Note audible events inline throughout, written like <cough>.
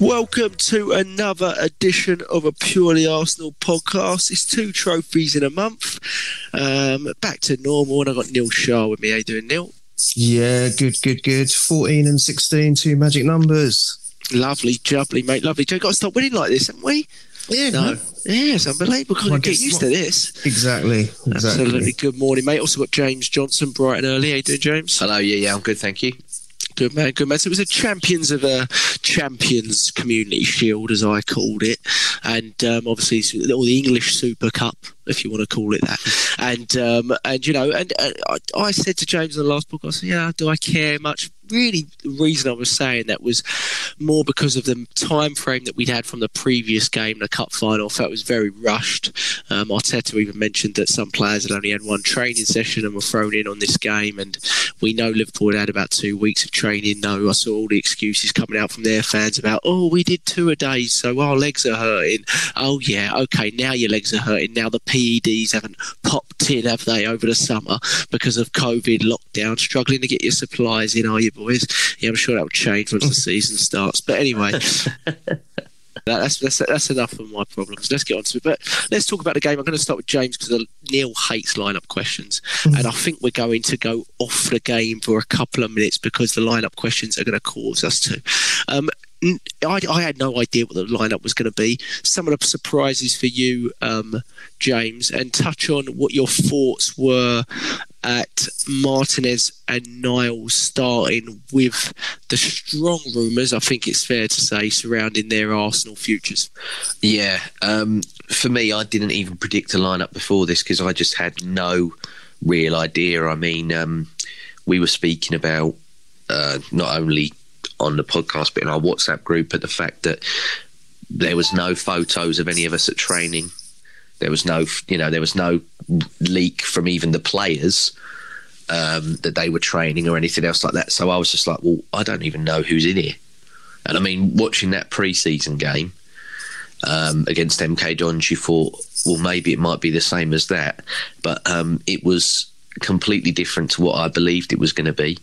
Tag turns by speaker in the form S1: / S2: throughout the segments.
S1: Welcome to another edition of a Purely Arsenal podcast. It's two trophies in a month. Um, back to normal, and I got Neil Shah with me. How you doing, Neil?
S2: Yeah, good, good, good. 14 and 16, two magic numbers.
S1: Lovely, jubbly, mate. Lovely. Joe, got to stop winning like this, haven't we?
S2: Yeah,
S1: No. Yeah, it's unbelievable. Can't
S2: Well,
S1: get used
S2: what?
S1: to this.
S2: Exactly. Exactly.
S1: Absolutely. Good morning, mate. Also got James Johnson, bright and early. How you doing, James?
S3: Hello, yeah, yeah, I'm good, thank you.
S1: Good man, good man. So it was a Champions of a Champions Community Shield, as I called it, and um, obviously or the English Super Cup, if you want to call it that. And um, and you know, and, and I, I said to James in the last book, I said, "Yeah, do I care much?" Really, the reason I was saying that was more because of the time frame that we'd had from the previous game, the cup final. Felt it was very rushed. Um, Arteta even mentioned that some players had only had one training session and were thrown in on this game, and we know Liverpool had had about two weeks of training. No, I saw all the excuses coming out from their fans about, oh, we did two a day, so our legs are hurting. Oh, yeah, okay, now your legs are hurting. Now the PEDs haven't popped in, have they, over the summer because of COVID lockdown? Struggling to get your supplies in, are you, boys? Yeah, I'm sure that will change once the <laughs> season starts. But anyway. That, that's, that's that's enough of my problems. Let's get on to it. But let's talk about the game. I'm going to start with James because Neil hates lineup questions, and I think we're going to go off the game for a couple of minutes because the lineup questions are going to cause us to. Um, I, I had no idea what the lineup was going to be. Some of the surprises for you, um, James, and touch on what your thoughts were at Martinez and Niles starting with the strong rumours, I think it's fair to say, surrounding their Arsenal futures.
S3: Yeah, um, for me, I didn't even predict a lineup before this because I just had no real idea. I mean, um, we were speaking about uh, not only on the podcast but in our WhatsApp group, at the fact that there was no photos of any of us at training. There was no, you know, there was no leak from even the players um, that they were training or anything else like that. So I was just like, well, I don't even know who's in here. And I mean, watching that pre-season game um, against MK Dons, you thought, well, maybe it might be the same as that, but um, it was completely different to what I believed it was going to be.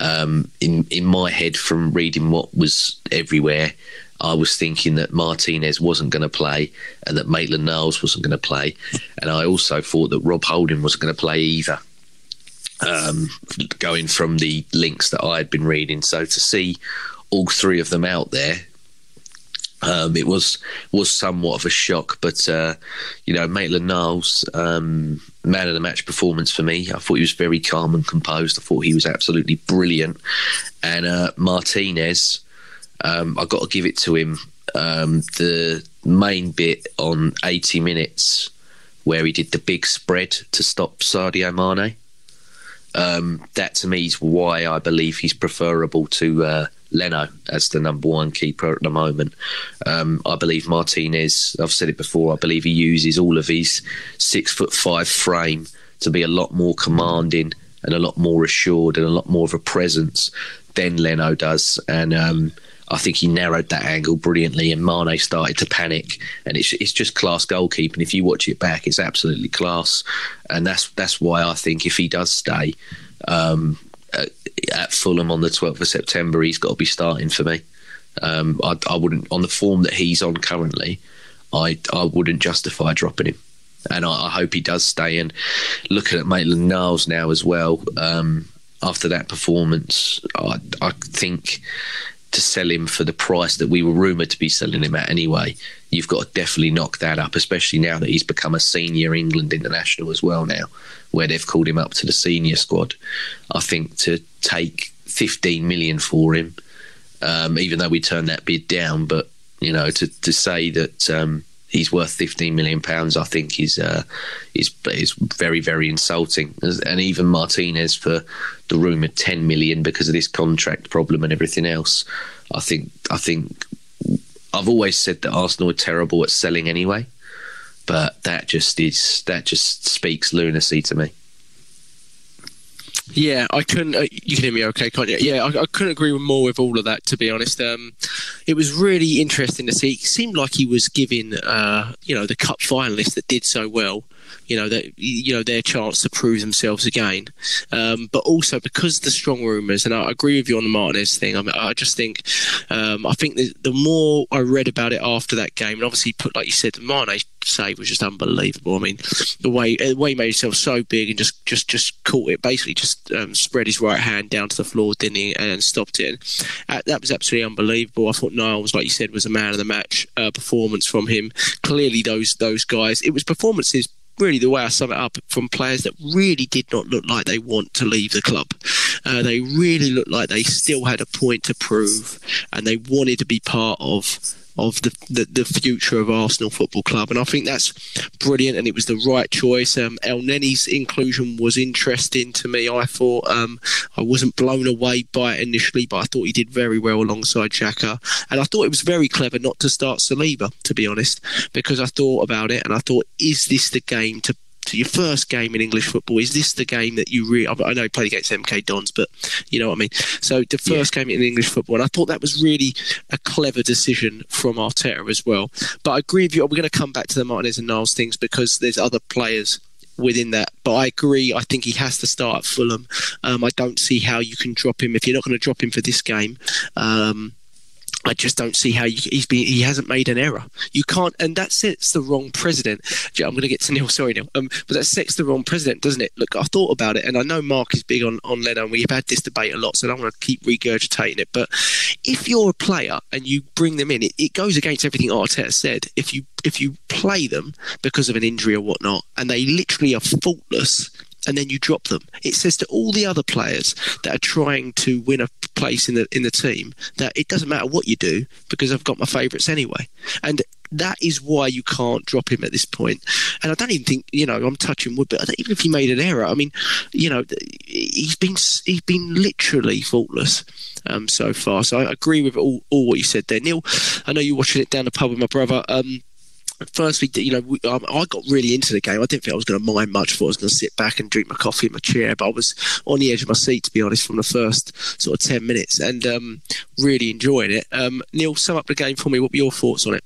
S3: Um, in in my head, from reading what was everywhere, I was thinking that Martinez wasn't going to play and that Maitland Niles wasn't going to play, and I also thought that Rob Holding wasn't going to play either um, going from the links that I had been reading. So to see all three of them out there, um, it was was somewhat of a shock. But uh, you know, Maitland Niles, um, man of the match performance for me. I thought he was very calm and composed. I thought he was absolutely brilliant. And uh, Martinez, um, I got to give it to him. Um, the main bit on 80 minutes where he did the big spread to stop Sadio Mane um, that to me is why I believe he's preferable to uh, Leno as the number one keeper at the moment. Um, I believe Martinez. I've said it before. I believe he uses all of his six foot five frame to be a lot more commanding and a lot more assured and a lot more of a presence than Leno does. And um, I think he narrowed that angle brilliantly, and Mane started to panic. And it's it's just class goalkeeping. If you watch it back, it's absolutely class, and that's that's why I think if he does stay um, at, Fulham on the 12th of September, he's got to be starting for me. Um, I, I wouldn't on the form that he's on currently. I I wouldn't justify dropping him, and I, I hope he does stay. And looking at Maitland Niles now as well. Um, after that performance, I, I think to sell him for the price that we were rumoured to be selling him at anyway, you've got to definitely knock that up, especially now that he's become a senior England international as well now, where they've called him up to the senior squad. I think to take 15 million for him, um, even though we turned that bid down, but you know, to, to say that um, he's worth 15 million pounds, I think is uh, is is very very insulting. And even Martinez for the rumoured 10 million because of this contract problem and everything else. I think I think I've always said that Arsenal are terrible at selling anyway, but that just is that just speaks lunacy to me.
S1: Yeah, I couldn't. Uh, you can hear me, okay? Can't you? Yeah, I, I, couldn't agree more with all of that. To be honest, um, it was really interesting to see. It seemed like he was giving, uh, you know, the cup finalists that did so well you know that you know their chance to prove themselves again. Um, but also because the strong rumours, and I agree with you on the Martinez thing. I, mean, I just think um, I think the, the, more I read about it after that game, and obviously put like you said, the Mane save was just unbelievable. I mean, the way the way he made himself so big and just just just caught it, basically just um, spread his right hand down to the floor, didn't he, and stopped it. Uh, that was absolutely unbelievable. I thought Niles, like you said, was a man of the match uh, performance from him. Clearly, those those guys, it was performances really the way I sum it up from players that really did not look like they want to leave the club. Uh, they really looked like they still had a point to prove and they wanted to be part of of the, the, the, future of Arsenal Football Club. And I think that's brilliant and it was the right choice. Um, Elneny's inclusion was interesting to me. I thought um, I wasn't blown away by it initially, but I thought he did very well alongside Xhaka. And I thought it was very clever not to start Saliba, to be honest, because I thought about it and I thought, is this the game to to your first game in English football. Is this the game that you really? I know he played against MK Dons, but you know what I mean. So the first yeah. game in English football, and I thought that was really a clever decision from Arteta as well. But I agree with you. We're going to come back to the Martinez and Niles things because there's other players within that. But I agree. I think he has to start at Fulham. Um, I don't see how you can drop him if you're not going to drop him for this game. Um, I just don't see how you, he's been. He hasn't made an error. You can't, and that sets the wrong precedent. I'm going to get to Neil. Sorry, Neil. Um, but that sets the wrong precedent, doesn't it? Look, I thought about it, and I know Mark is big on on Leno, and we've had this debate a lot, so I don't want to keep regurgitating it. But if you're a player and you bring them in, it, it goes against everything Arteta said. If you if you play them because of an injury or whatnot, and they literally are faultless and then you drop them. It says to all the other players that are trying to win a place in the in the team that it doesn't matter what you do because I've got my favourites anyway. And that is why you can't drop him at this point. And I don't even think you know I'm touching wood, but even if he made an error, I mean, you know, he's been he's been literally faultless um, so far. So I agree with all, all what you said there, Neil. I know you're watching it down the pub with my brother. Um, firstly, you know, we, um, I got really into the game. I didn't think I was going to mind much. Thought I was going to sit back and drink my coffee in my chair, but I was on the edge of my seat, to be honest, from the first sort of 10 minutes and um, really enjoying it. Um, Neil, sum up the game for me. What were your thoughts on it?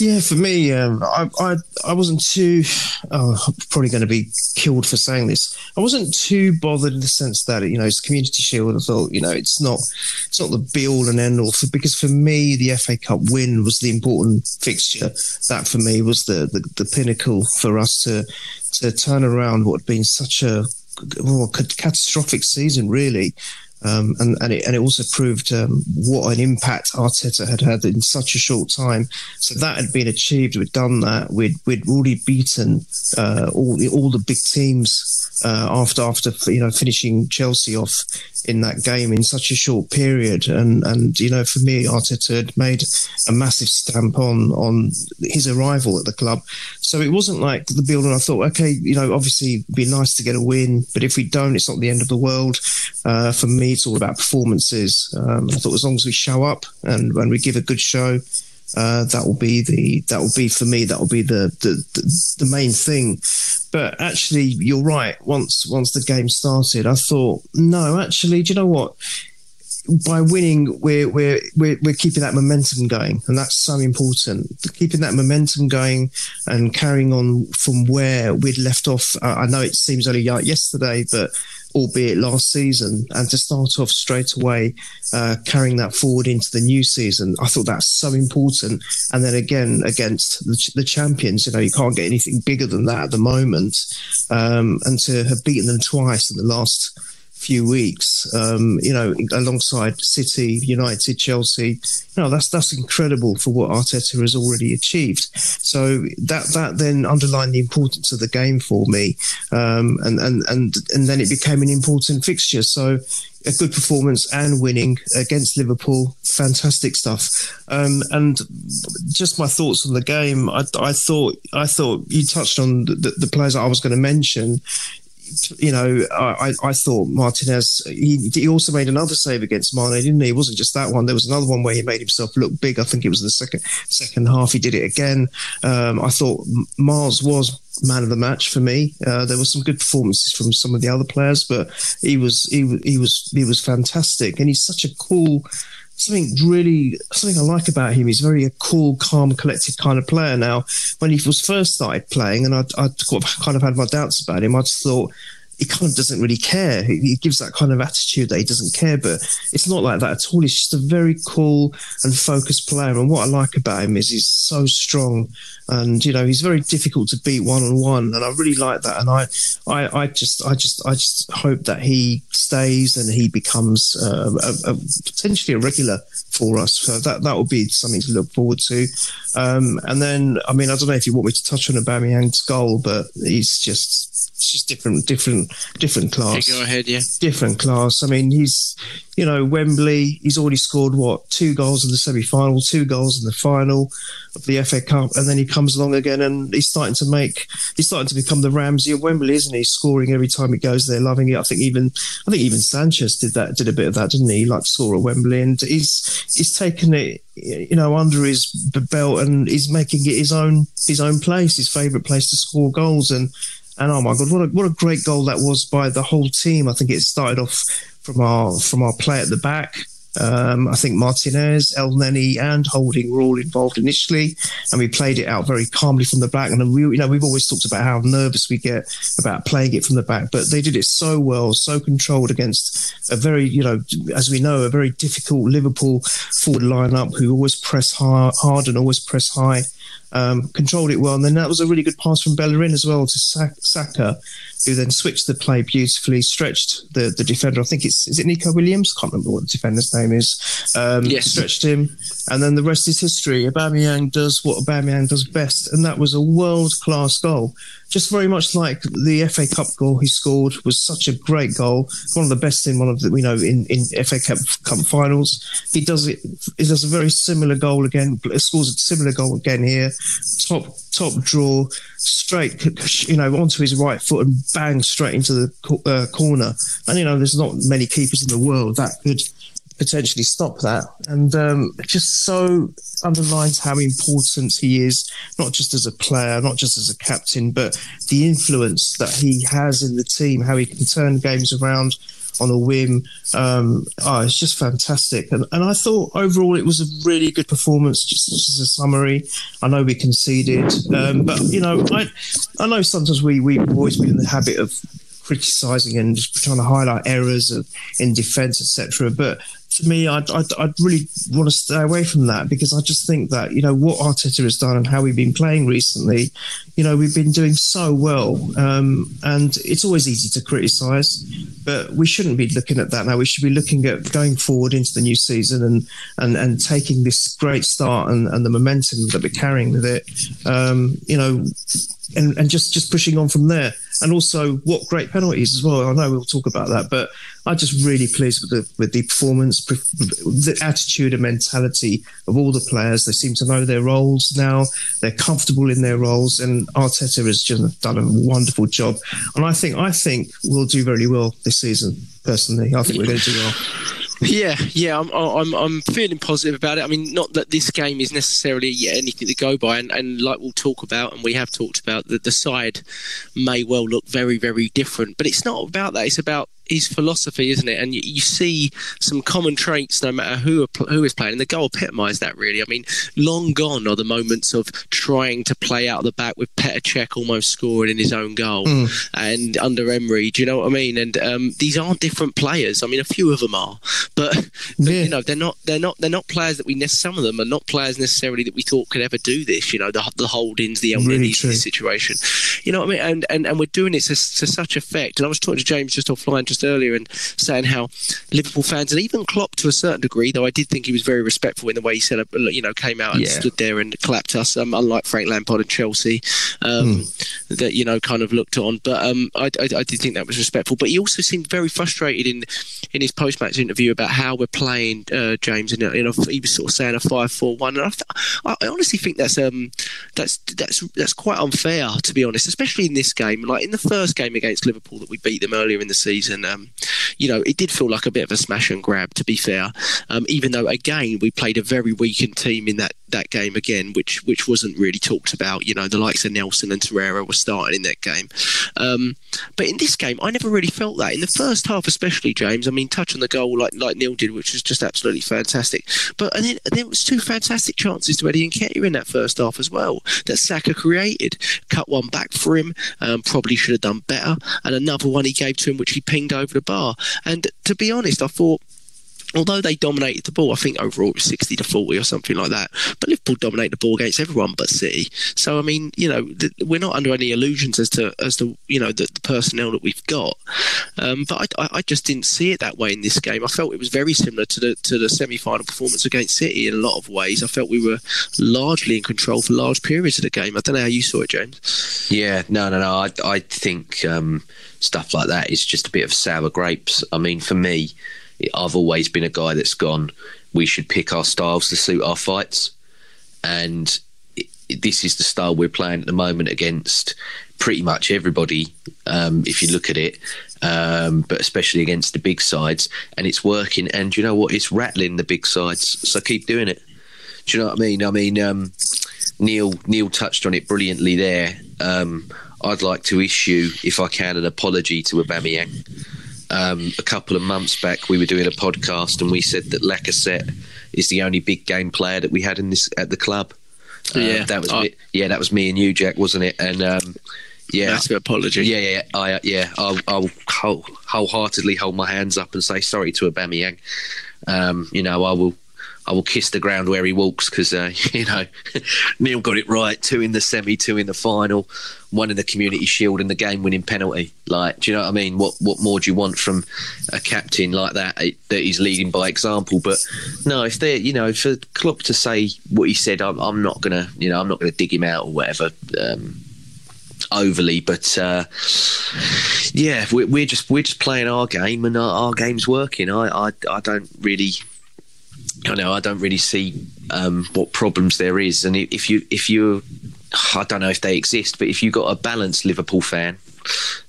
S2: Yeah, for me, um, I, I, I wasn't too. Oh, I'm probably going to be killed for saying this. I wasn't too bothered in the sense that you know it's Community Shield. I thought you know it's not it's not the be all and end all for, because for me the FA Cup win was the important fixture. That for me was the the, the pinnacle for us to to turn around what had been such a well, catastrophic season, really. Um, and and it, and it also proved um, what an impact Arteta had had in such a short time. So that had been achieved. We'd done that. We'd we'd already beaten uh, all all the big teams uh, after after you know finishing Chelsea off in that game in such a short period. And and you know for me, Arteta had made a massive stamp on on his arrival at the club. So it wasn't like the build. And I thought, okay, you know, obviously it'd be nice to get a win, but if we don't, it's not the end of the world. Uh, for me, it's all about performances. Um, I thought as long as we show up and when we give a good show, uh, that will be the that will be for me. That will be the, the the, the main thing. But actually, you're right. Once once the game started, I thought, no, actually, do you know what? By winning, we're, we're, we're, we're keeping that momentum going. And that's so important. Keeping that momentum going and carrying on from where we'd left off. Uh, I know it seems only yesterday, but albeit last season, and to start off straight away, uh, carrying that forward into the new season, I thought that's so important. And then again against the, the champions, you know, you can't get anything bigger than that at the moment. Um, and to have beaten them twice in the last few weeks, um, you know, alongside City, United, Chelsea. You know, that's that's incredible for what Arteta has already achieved. So that that then underlined the importance of the game for me, um, and and and and then it became an important fixture. So a good performance and winning against Liverpool. Fantastic stuff. Um, and just my thoughts on the game. I, I, thought I thought you touched on the, the players I was going to mention you know, I, I thought Martinez. He, he also made another save against Mane, didn't he? It wasn't just that one. There was another one where he made himself look big. I think it was the second second half. He did it again. Um, I thought Niles was man of the match for me. Uh, there were some good performances from some of the other players, but he was he, he was he was fantastic, and he's such a cool something really something I like about him. He's very a cool, calm, collected kind of player. Now, when he was first started playing, and I, I kind of had my doubts about him, I just thought he kind of doesn't really care. He, he, gives that kind of attitude that he doesn't care, but it's not like that at all. He's just a very cool and focused player. And what I like about him is he's so strong, and you know he's very difficult to beat one on one. And I really like that. And I, I, I just, I just, I just hope that he stays and he becomes uh, a, a, potentially a regular for us. So that that would be something to look forward to. Um, and then, I mean, I don't know if you want me to touch on Aubameyang's goal, but he's just it's just different, different, different class.
S1: go ahead, yeah.
S2: Different class. I mean, he's, you know, Wembley. He's already scored what two goals in the semi-final, two goals in the final of the FA Cup, and then he comes along again, and he's starting to make, he's starting to become the Ramsey of Wembley, isn't he? Scoring every time he goes there, loving it. I think even, I think even Sanchez did that, did a bit of that, didn't he? Like score at Wembley, and he's he's taken it, you know, under his belt, and he's making it his own, his own place, his favourite place to score goals, and and oh my god, what a what a great goal that was by the whole team. I think it started off from our from our play at the back. Um, I think Martinez, Elneny, and Holding were all involved initially, and we played it out very calmly from the back. And we, you know, we've always talked about how nervous we get about playing it from the back, but they did it so well, so controlled against a very, you know, as we know, a very difficult Liverpool forward lineup who always press hard and always press high um, controlled it well. And then that was a really good pass from Bellerin as well to Saka, who then switched the play beautifully, stretched the, the defender. I think it's is it Neco Williams? Can't remember what the defender's name is. Um, yes. Stretched him, and then the rest is history. Aubameyang does what Aubameyang does best, and that was a world class goal just very much like the FA Cup goal he scored was such a great goal, one of the best in one of the we know in, in FA Cup, Cup finals. He does it. He does a very similar goal again. Scores a similar goal again here. Top top draw, straight you know onto his right foot and bang straight into the uh, corner. And you know there's not many keepers in the world that could potentially stop that. And um, just so underlines how important he is, not just as a player, not just as a captain, but the influence that he has in the team, how he can turn games around on a whim. Um, oh, it's just fantastic. And, and I thought overall it was a really good performance, just, just as a summary. I know we conceded, um, but, you know, I, I know sometimes we, we've always been in the habit of criticizing and just trying to highlight errors in defense, etc. But for me, I'd, I'd, I'd, really want to stay away from that because I just think that, you know, what Arteta has done and how we've been playing recently, you know, we've been doing so well. Um, and it's always easy to criticise, but we shouldn't be looking at that now. We should be looking at going forward into the new season and, and, and taking this great start and, and the momentum that we're carrying with it, um, you know, and, and just, just pushing on from there. And also, what great penalties as well. I know we'll talk about that, but I'm just really pleased with the with the performance, the attitude and mentality of all the players. They seem to know their roles now. They're comfortable in their roles, and Arteta has just done a wonderful job. And I think I think we'll do very well this season. Personally, I think we're going to do well.
S1: Yeah, yeah, I'm, I'm, I'm feeling positive about it. I mean, not that this game is necessarily anything to go by, and, and like we'll talk about, and we have talked about, that the side may well look very, very different, but it's not about that. It's about his philosophy, isn't it? And you, you, see some common traits no matter who who is playing. And the goal epitomised that really. I mean, long gone are the moments of trying to play out the back with Petr Cech almost scoring in his own goal, mm. and under Emery. Do you know what I mean? And um, these aren't different players. I mean, a few of them are, but, but yeah. you know, they're not. They're not. They're not players that we. Some of them are not players necessarily that we thought could ever do this. You know, the the Holdings, the Elneny's, really situation. You know what I mean? And and and we're doing it to, to such effect. And I was talking to James just offline just earlier and saying how Liverpool fans and even Klopp to a certain degree, though I did think he was very respectful in the way he said, you know, came out and
S3: Yeah.
S1: stood there and clapped us, um, unlike Frank Lampard and Chelsea, um, that you know kind of looked on. But um, I, I, I did think that was respectful. But he also seemed very frustrated in in his post match interview about how we're playing uh, James. And you know, he was sort of saying a five-four-one, and I, th- I I honestly think that's um that's that's that's quite unfair to be honest, especially in this game. Like in the first game against Liverpool that we beat them earlier in the season, um, you know, it did feel like a bit of a smash and grab. To be fair, um, even though again we played a very weakened team in that that game again, which which wasn't really talked about. You know, the likes of Nelson and Torreira were starting in that game. Um, but in this game, I never really felt that. In the first half, especially James. I mean, touch on the goal like like Neil did, which was just absolutely fantastic. But and then there was two fantastic chances to Eddie Nketiah in that first half as well that Saka created. Cut one back for him, um, probably should have done better, and another one he gave to him, which he pinged over the bar. And to be honest, I thought although they dominated the ball, I think overall it was 60 to 40 or something like that. But Liverpool dominated the ball against everyone but City. So I mean, you know, th- we're not under any illusions as to as to you know the, the personnel that we've got. Um, but I, I, just didn't see it that way in this game. I felt it was very similar to the to the semi-final performance against City in a lot of ways. I felt we were largely in control for large periods of the game. I don't know how you saw it, James.
S3: Yeah, no, no, no. I, I think um, stuff like that is just a bit of sour grapes. I mean, for me, I've always been a guy that's gone. We should pick our styles to suit our fights, and this is the style we're playing at the moment against pretty much everybody. Um, if you look at it, um, but especially against the big sides, and it's working. And you know what? It's rattling the big sides. So keep doing it. Do you know what I mean? I mean, um, Neil Neil touched on it brilliantly there. Um, I'd like to issue, if I can, an apology to Aubameyang. Um, a couple of months back, we were doing a podcast, and we said that Lacazette is the only big game player that we had in this at the club. Uh,
S1: Yeah,
S3: that was
S1: I-
S3: me, yeah, that was me and you, Jack, wasn't it? And um, yeah,
S1: Massive apology.
S3: yeah, yeah, I, yeah. I'll, I'll whole, wholeheartedly hold my hands up and say sorry to Aubameyang. Um, you know, I will, I will kiss the ground where he walks because uh, <laughs> you know Neil got it right. Two in the semi, two in the final, one in the Community Shield, and the game-winning penalty. Like, do you know what I mean? What what more do you want from a captain like that eh, that he's leading by example? But no, if they're you know for Klopp to say what he said, I'm, I'm not gonna you know I'm not gonna dig him out or whatever. Um, overly, but uh, yeah, we're, we're just we're just playing our game, and our, our game's working. I, I I don't really, I know I don't really see um, what problems there is, and if you if you, I don't know if they exist, but if you got a balanced Liverpool fan,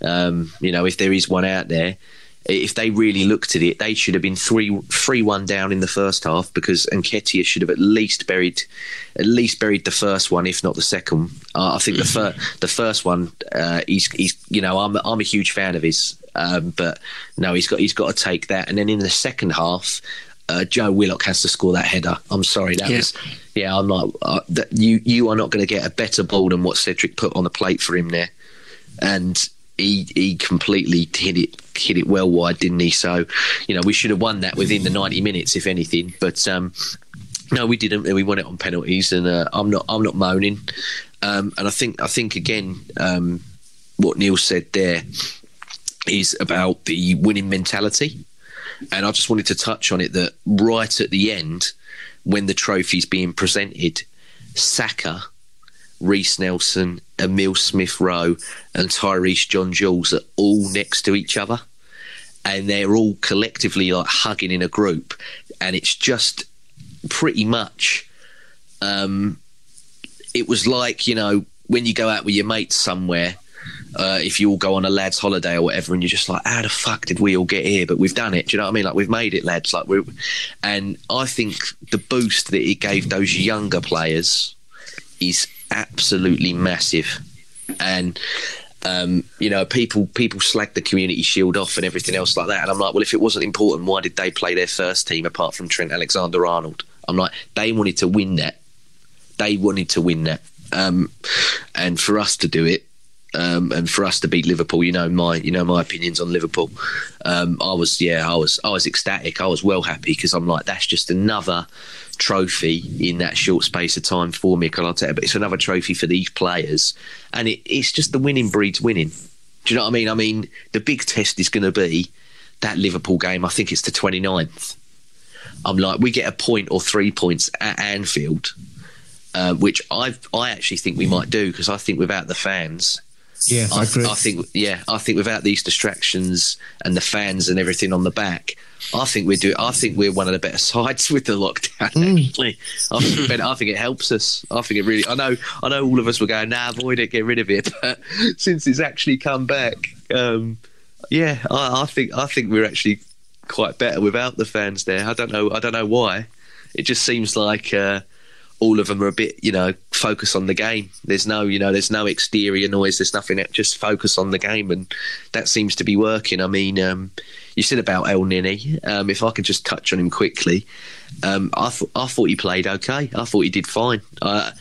S3: um, you know, if there is one out there. If they really looked at it, they should have been three three one down in the first half because Nketiah should have at least buried at least buried the first one, if not the second. Uh, I think the fir- the first one, uh, he's he's you know I'm I'm a huge fan of his, um, but no, he's got he's got to take that. And then in the second half, uh, Joe Willock has to score that header. I'm sorry, that
S1: Yeah.
S3: was yeah. I'm like uh, that you you are not going to get a better ball than what Cedric put on the plate for him there, and he he completely hit it hit it well wide, didn't he? So you know we should have won that within the 90 minutes, if anything, but. Um, no, we didn't. We won it on penalties, and uh, I'm not. I'm not moaning. Um, and I think. I think again, um, what Neil said there is about the winning mentality. And I just wanted to touch on it that right at the end, when the trophy's being presented, Saka, Reiss Nelson, Emil Smith Rowe, and Tyreece John Jules are all next to each other. And they're all collectively like hugging in a group. And it's just pretty much um, it was like you know when you go out with your mates somewhere uh, if you all go on a lads holiday or whatever and you're just like how the fuck did we all get here but we've done it do you know what I mean like we've made it lads like we and I think the boost that it gave those younger players is absolutely massive and um, you know, people people slag the community shield off and everything else like that. And I'm like, well, if it wasn't important, why did they play their first team apart from Trent Alexander Arnold? I'm like, they wanted to win that. They wanted to win that. Um, and for us to do it, um, and for us to beat Liverpool, you know my you know my opinions on Liverpool. Um, I was yeah, I was I was ecstatic. I was well happy because I'm like, that's just another trophy in that short space of time for Arteta. But it's another trophy for these players, and it, it's just the winning breeds winning. Do you know what I mean? I mean, the big test is going to be that Liverpool game, I think it's the 29th. I'm like, we get a point or three points at Anfield, uh, which I I actually think we might do because I think without the fans,
S2: Yeah, I,
S3: I. I think yeah, I think without these distractions and the fans and everything on the back, I think we're do. I think we're one of the better <laughs> sides with the lockdown.
S2: Mm.
S3: Actually, I think, I think it helps us. I think it really. I know. I know all of us were going, nah, avoid it, get rid of it. <laughs> But since it's actually come back, um, yeah, I, I think I think we're actually quite better without the fans there. I don't know. I don't know why. It just seems like. Uh, all of them are a bit, you know, focus on the game. There's no, you know, there's no exterior noise. There's nothing. Just focus on the game, and that seems to be working. I mean, um, you said about Elneny. Um, if I could just touch on him quickly, um, I thought I thought he played okay. I thought he did fine. Uh,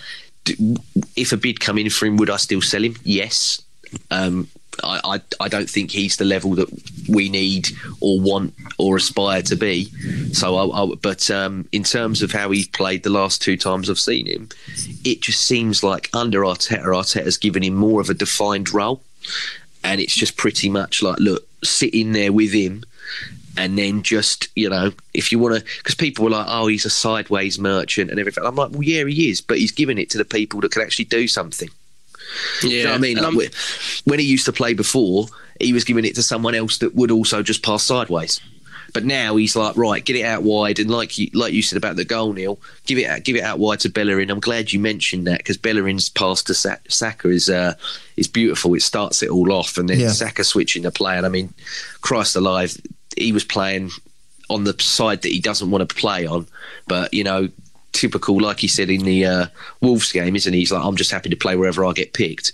S3: d- if a bid come in for him, would I still sell him? Yes. Um, I, I I don't think he's the level that we need or want or aspire to be. So, I, I, but um, in terms of how he played the last two times I've seen him, it just seems like under Arteta, Arteta's given him more of a defined role, and it's just pretty much like, look, sit in there with him. And then just you know, if you want to, because people were like, "Oh, he's a sideways merchant and everything." I'm like, "Well, yeah, he is, but he's giving it to the people that can actually do something."
S1: Yeah,
S3: you know what I mean? Like, when he used to play before, he was giving it to someone else that would also just pass sideways. But now he's like, right, get it out wide, and like you, like you said about the goal, Neil, give it out, give it out wide to Bellerin. I'm glad you mentioned that because Bellerin's pass to Saka is uh, is beautiful. It starts it all off, and then
S2: Yeah.
S3: Saka switching the play. And I mean, Christ alive, he was playing on the side that he doesn't want to play on, but you know, typical, like he said in the uh, Wolves game, isn't he? He's like, I'm just happy to play wherever I get picked.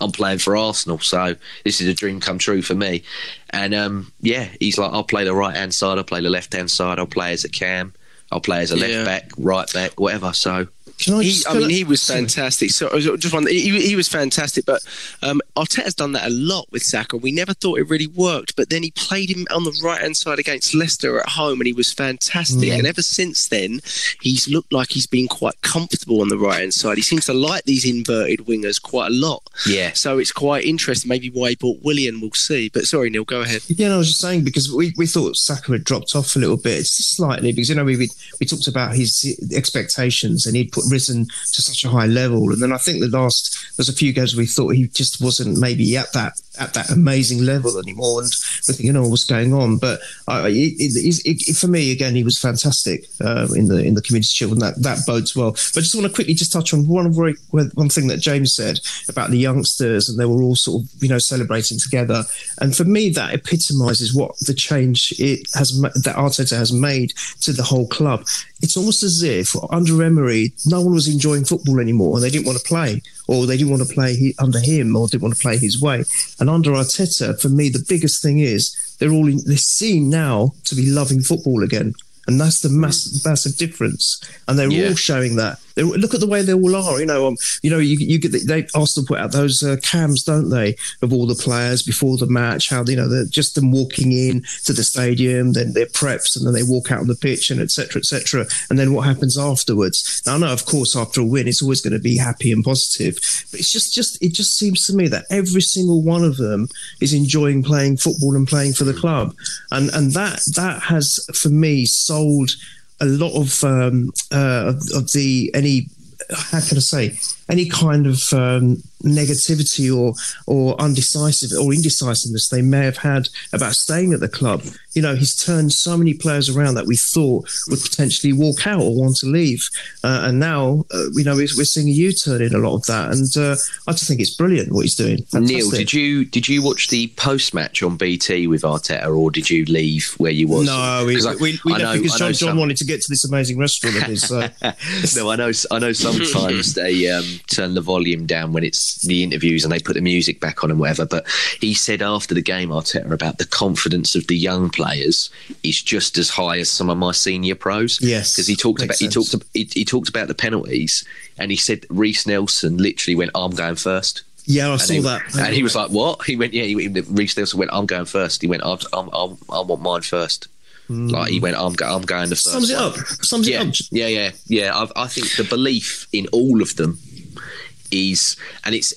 S3: I'm playing for Arsenal, so this is a dream come true for me. And um, yeah, he's like, I'll play the right hand side, I'll play the left hand side, I'll play as a cam, I'll play as a
S1: Yeah.
S3: left back, right back, whatever. So
S2: Can I
S1: He, I mean, he was fantastic. So just one, he, he was fantastic, but um, Arteta's done that a lot with Saka. We never thought it really worked, but then he played him on the right hand side against Leicester at home, and he was fantastic.
S2: Yeah.
S1: And ever since then, he's looked like he's been quite comfortable on the right hand side. He seems to like these inverted wingers quite a lot.
S3: yeah,
S1: So it's quite interesting. Maybe why he bought Willian, we'll see. But sorry, Neil, go ahead.
S2: Yeah, no, I was just saying because we, we thought Saka had dropped off a little bit, slightly, because you know we we, we talked about his expectations and he'd put risen to such a high level, and then I think the last there's a few games we thought he just wasn't maybe at that at that amazing level anymore, and we're thinking, oh, what's going on? But I, it, it, it, for me, again, he was fantastic uh, in the in the community shield, and that that bodes well. But I just want to quickly just touch on one very one thing that James said about the youngsters, and they were all sort of you know celebrating together. And for me, that epitomises what the change it has that Arteta has made to the whole club. It's almost as if under Emery, no one was enjoying football anymore, and they didn't want to play, or they didn't want to play under him, or didn't want to play his way. And under Arteta, for me, the biggest thing is they're all in, they're seen now to be loving football again. And that's the massive, massive difference. And they're
S3: Yeah.
S2: all showing that. Look at the way they all are. You know, um, you know, you, you get the, they Arsenal put out those uh, cams, don't they, of all the players before the match? How you know they're just them walking in to the stadium, then their preps, and then they walk out on the pitch, and etc. etc. And then what happens afterwards? Now, I know, of course, after a win, it's always going to be happy and positive, but it's just, just, it just seems to me that every single one of them is enjoying playing football and playing for the club, and and that that has for me sold a lot of um, uh, of, of the any how can I say any kind of um, negativity or or undecisive or indecisiveness they may have had about staying at the club. You know, he's turned so many players around that we thought would potentially walk out or want to leave, uh, and now uh, you know we're, we're seeing a U-turn in a lot of that. And uh, I just think it's brilliant what he's doing.
S3: Neil, did you did you watch the post match on BT with Arteta, or did you leave where you was?
S2: No, we,
S3: I-
S2: we, we
S3: I know-
S2: because John John
S3: some-
S2: wanted to get to this amazing restaurant of his. So.
S3: no, I know. I know. Sometimes <laughs> they um, turn the volume down when it's the interviews and they put the music back on and whatever. But he said after the game, Arteta, about the confidence of the young players is just as high as some of my senior pros.
S2: Yes,
S3: because he talked about
S2: makes
S3: he talked he, he talked about the penalties and he said Reiss Nelson literally went, "I'm going first.
S2: Yeah, I
S3: And
S2: saw
S3: he,
S2: that.
S3: and he was like, "What?" He went, "Yeah." He, Reiss Nelson went, "I'm going first. He went, "I'm, I'm, I'm, "I want mine first. Hmm. Like he went, "I'm, go- I'm going the first.
S2: sums it
S3: one."
S2: up. Sums
S3: Yeah,
S2: it up.
S3: yeah, yeah, yeah. I, I think the belief in all of them he's and it's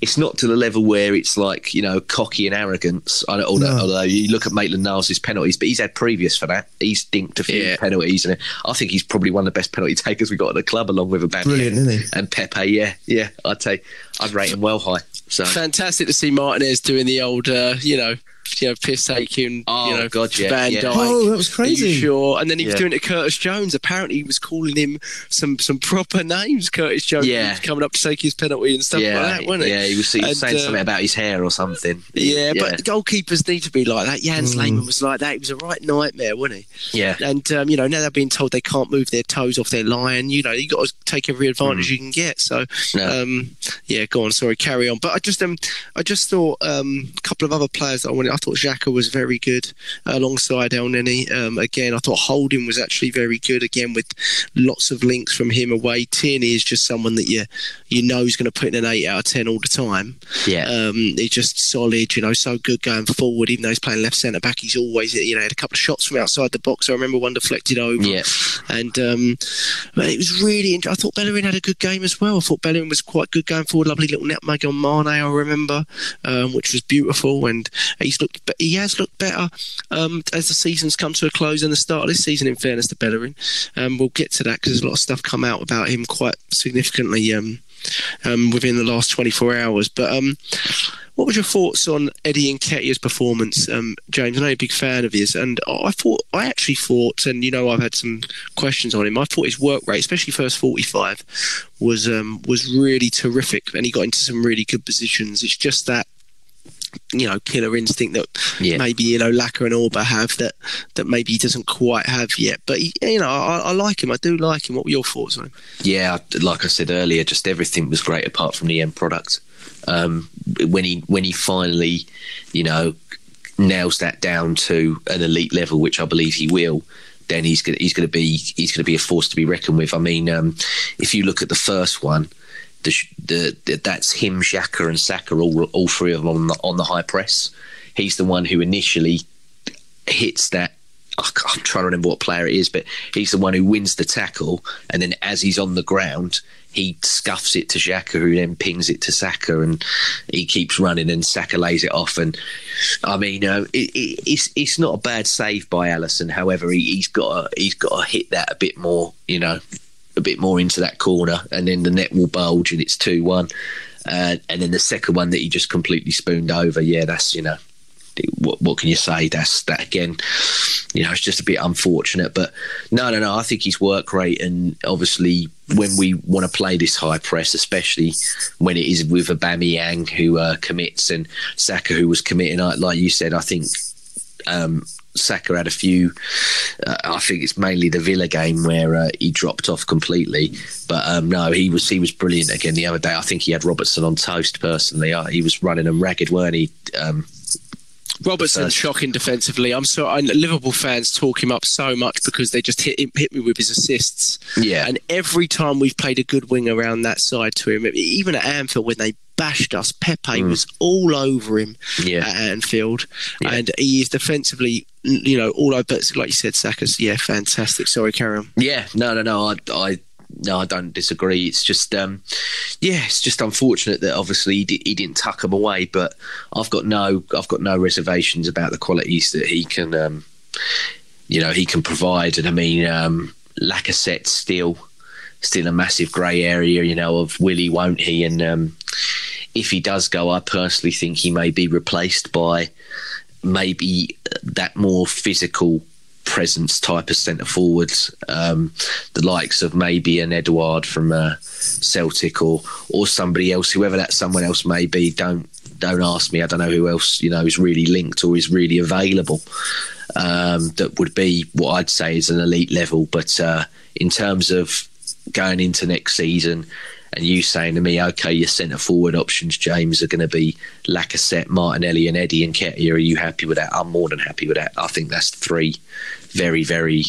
S3: it's not to the level where it's like you know cocky and arrogance. I don't, although,
S2: No.
S3: although you look at Maitland Niles' penalties, but he's had previous for that. He's dinked a few
S1: Yeah.
S3: penalties, and I think he's probably one of the best penalty <laughs> takers we got at the club, along with Aubameyang
S2: Brilliant, isn't he?
S3: and Pepe. Yeah, yeah, I'd say I'd rate him well high. So
S1: Fantastic to see Martinez doing the old, uh, you know, you know, piss taking,
S3: Oh,
S1: you know,
S3: God, yeah,
S1: Van
S3: yeah.
S1: Dijk.
S2: Oh, that was
S1: Are you
S2: crazy.
S1: sure? And then he was
S3: Yeah.
S1: doing it to Curtis Jones. Apparently, he was calling him some some proper names. Curtis Jones
S3: Yeah.
S1: Was coming up to take his penalty and stuff
S3: yeah,
S1: like that, wasn't he?
S3: yeah, he was, he was
S1: And,
S3: saying
S1: uh,
S3: something about his hair or something.
S1: Yeah, but goalkeepers need to be like that. Jens
S3: Mm.
S1: Lehmann was like that. He was a right nightmare, wasn't he?
S3: yeah,
S1: And um, you know, now they're being told they can't move their toes off their line. You know, you got to take every advantage you can get. So,
S3: Mm. No.
S1: um, yeah, go on. Sorry, carry on. But I just, um, I just thought um, a couple of other players that I wanted. I thought Xhaka was very good alongside Elneny. Um, again, I thought Holding was actually very good. Again, with lots of links from him away. Tierney is just someone that you you know is going to put in an eight out of ten all the time.
S3: yeah,
S1: Um, he's just solid, you know, so good going forward. Even though he's playing left centre back, he's always, you know, had a couple of shots from outside the box. I remember one deflected over.
S3: yeah,
S1: And um, it was really. I thought Bellerin had a good game as well. I thought Bellerin was quite good going forward. Lovely little nutmeg on Mane, I remember, um, which was beautiful. And he's looked. He has looked better um, as the season's come to a close and the start of this season. In fairness to Bellerin, um, we'll get to that because there's a lot of stuff come out about him quite significantly um, um, within the last 24 hours. But um, what was your thoughts on Eddie and Nketiah's performance, um, James? I know you're a big fan of his, and I thought I actually thought, and you know, I've had some questions on him. I thought his work rate, especially first 45, was um, was really terrific, and he got into some really good positions. It's just that. You know, killer instinct that
S3: Yeah.
S1: maybe you know Laca and Auba have that that maybe he doesn't quite have yet. But he, you know, I, I like him. I do like him. What were your thoughts on him?
S3: yeah. Like I said earlier, just everything was great apart from the end product. Um, when he when he finally, you know, nails that down to an elite level, which I believe he will, then he's gonna he's gonna be he's gonna be a force to be reckoned with. I mean, um, if you look at the first one, the, the, the that's him, Xhaka, and Saka, all all three of them on the, on the high press. He's the one who initially hits that. I'm trying to remember what player it is, but he's the one who wins the tackle, and then as he's on the ground, he scuffs it to Xhaka, who then pings it to Saka, and he keeps running, and Saka lays it off. And I mean, uh, it, it, it's it's not a bad save by Alisson. However, he, he's got to, he's got to hit that a bit more, you know, a bit more into that corner, and then the net will bulge, and it's two one. Uh, and then the second one that he just completely spooned over, yeah, that's you know, what what can you say? That's that again. You know, it's just a bit unfortunate, but no, no, no. I think his work rate, and obviously when we want to play this high press, especially when it is with Aubameyang who uh, commits and Saka who was committing, like you said, I think um, Saka had a few. Uh, I think it's mainly the Villa game where uh, he dropped off completely. But um, no, he was he was brilliant again the other day. I think he had Robertson on toast personally. Uh, he was running them ragged, weren't he? Um,
S1: Robertson shocking defensively. I'm sorry, I, Liverpool fans talk him up so much because they just hit hit me with his assists.
S3: yeah,
S1: And every time we've played a good wing around that side to him, even at Anfield when they bashed us, Pepe was all over him
S3: Mm. yeah.
S1: at Anfield,
S3: Yeah.
S1: and he is defensively, you know, all over. But like you said, Saka's yeah, fantastic. Sorry, carry on.
S3: Yeah, no, no, no. I, I, no, I don't disagree. It's just, um, yeah, it's just unfortunate that obviously he, di- he didn't tuck him away. But I've got no, I've got no reservations about the qualities that he can, um, you know, he can provide. And I mean, um, Lacazette still, still a massive grey area. You know, of will he, won't he? And um, if he does go, I personally think he may be replaced by maybe that more physical presence type of centre forwards, um, the likes of maybe an Edouard from uh, Celtic or or somebody else, whoever that someone else may be. Don't don't ask me. I don't know who else you know is really linked or is really available. Um, that would be what I'd say is an elite level. But uh, in terms of going into next season. And you saying to me, okay, your centre forward options, James, are going to be Lacazette, Martinelli, and Eddie Nketiah. Are you happy with that? I'm more than happy with that. I think that's three very, very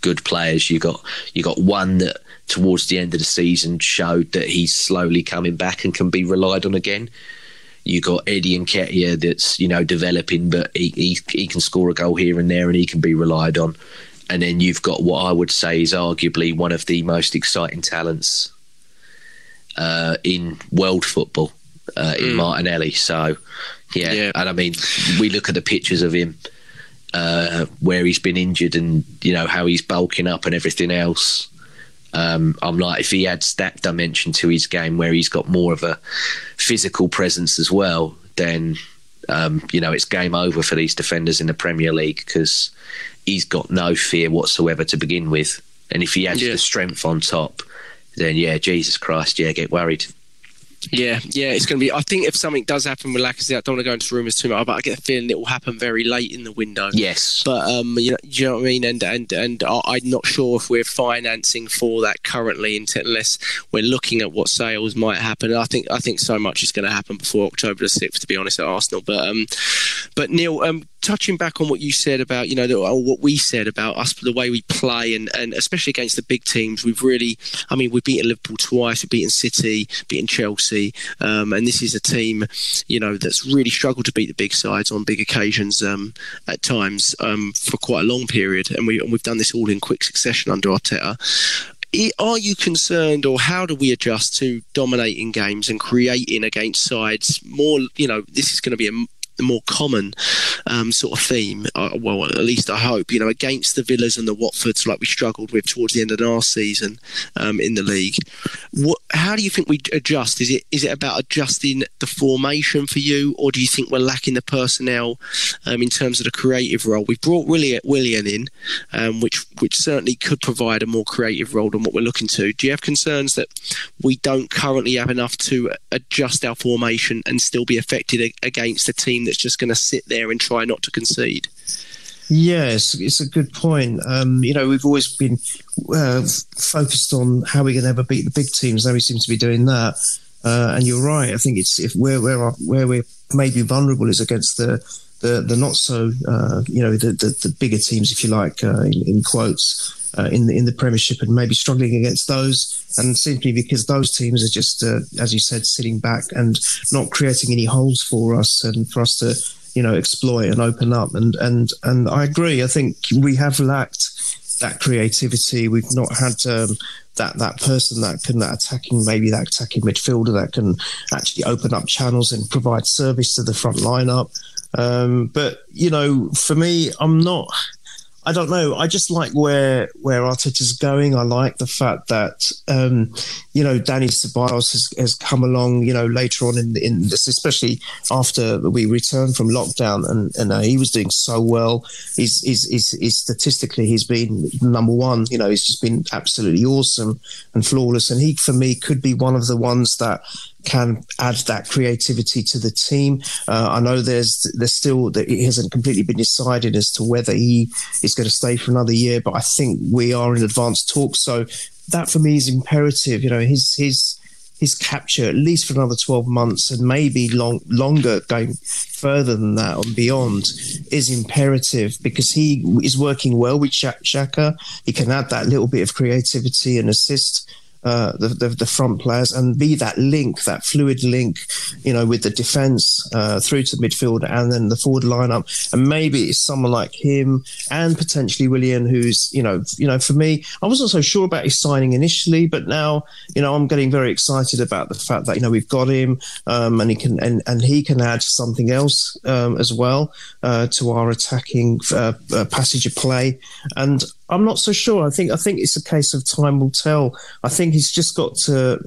S3: good players. You got you got one that towards the end of the season showed that he's slowly coming back and can be relied on again. You got Eddie Nketiah that's you know developing, but he, he he can score a goal here and there, and he can be relied on. And then you've got what I would say is arguably one of the most exciting talents uh, in world football uh, in Martinelli. So, yeah.
S1: Yeah.
S3: and I mean, we look at the pictures of him uh, where he's been injured, and you know how he's bulking up and everything else. Um, I'm like, if he adds that dimension to his game, where he's got more of a physical presence as well, then um, you know it's game over for these defenders in the Premier League because he's got no fear whatsoever to begin with, and if he adds
S1: Yeah.
S3: the strength on top, then yeah, Jesus Christ, yeah, get worried.
S1: Yeah, yeah, it's going to be. I think if something does happen with Lacazette, I don't want to go into rumours too much, but I get a feeling it will happen very late in the window.
S3: Yes,
S1: But um, you know, you know what I mean? And and and I- I'm not sure if we're financing for that currently, unless we're looking at what sales might happen. I think I think so much is going to happen before October the sixth, to be honest, at Arsenal. But um, but Neil, um, touching back on what you said about you know the, or what we said about us, the way we play, and and especially against the big teams, we've really, I mean, we've beaten Liverpool twice, we've beaten City, beaten Chelsea, um, and this is a team, you know, that's really struggled to beat the big sides on big occasions um, at times um, for quite a long period, and we and we've done this all in quick succession under Arteta. Are you concerned, or how do we adjust to dominating games and creating against sides more? You know, this is going to be a more common um, sort of theme. Uh, well, at least I hope. You know, against the Villas and the Watfords, like we struggled with towards the end of our season um, in the league. What? How do you think we adjust? Is it is it about adjusting the formation for you, or do you think we're lacking the personnel um, in terms of the creative role? We've brought Willian in, um, which which certainly could provide a more creative role than what we're looking to. Do you have concerns that we don't currently have enough to adjust our formation and still be effective against a team that's just going to sit there and try not to concede?
S2: Yes, it's a good point. Um, you know, we've always been uh, focused on how we're going to ever beat the big teams. Now we seem to be doing that. Uh, and you're right. I think it's if where where where we're maybe vulnerable is against the the, the not so uh, you know the, the the bigger teams, if you like, uh, in, in quotes. Uh, in the in the Premiership and maybe struggling against those, and simply because those teams are just, uh, as you said, sitting back and not creating any holes for us and for us to you know exploit and open up. And and and I agree. I think we have lacked that creativity. We've not had um, that that person that can that attacking maybe that attacking midfielder that can actually open up channels and provide service to the front lineup um, but you know for me I'm not I don't know. I just like where where Arteta's going. I like the fact that um, you know Dani Ceballos has, has come along. You know later on in in this, especially after we returned from lockdown, and and uh, he was doing so well. He's, he's he's he's statistically he's been number one. You know he's just been absolutely awesome and flawless. And he for me could be one of the ones that can add that creativity to the team. Uh, I know there's there's still that it hasn't completely been decided as to whether he is going to stay for another year, but I think we are in advanced talks. So that for me is imperative. You know, his his his capture at least for another 12 months and maybe long longer going further than that and beyond is imperative because he is working well with Xhaka. He can add that little bit of creativity and assist uh, the, the, the front players and be that link, that fluid link, you know, with the defence uh, through to midfield and then the forward lineup. And maybe it's someone like him and potentially Willian, who's you know, you know, for me, I wasn't so sure about his signing initially, but now you know I'm getting very excited about the fact that you know we've got him um, and he can and, and he can add something else um, as well uh, to our attacking uh, uh, passage of play and. I'm not so sure. I think I think it's a case of time will tell. I think he's just got to.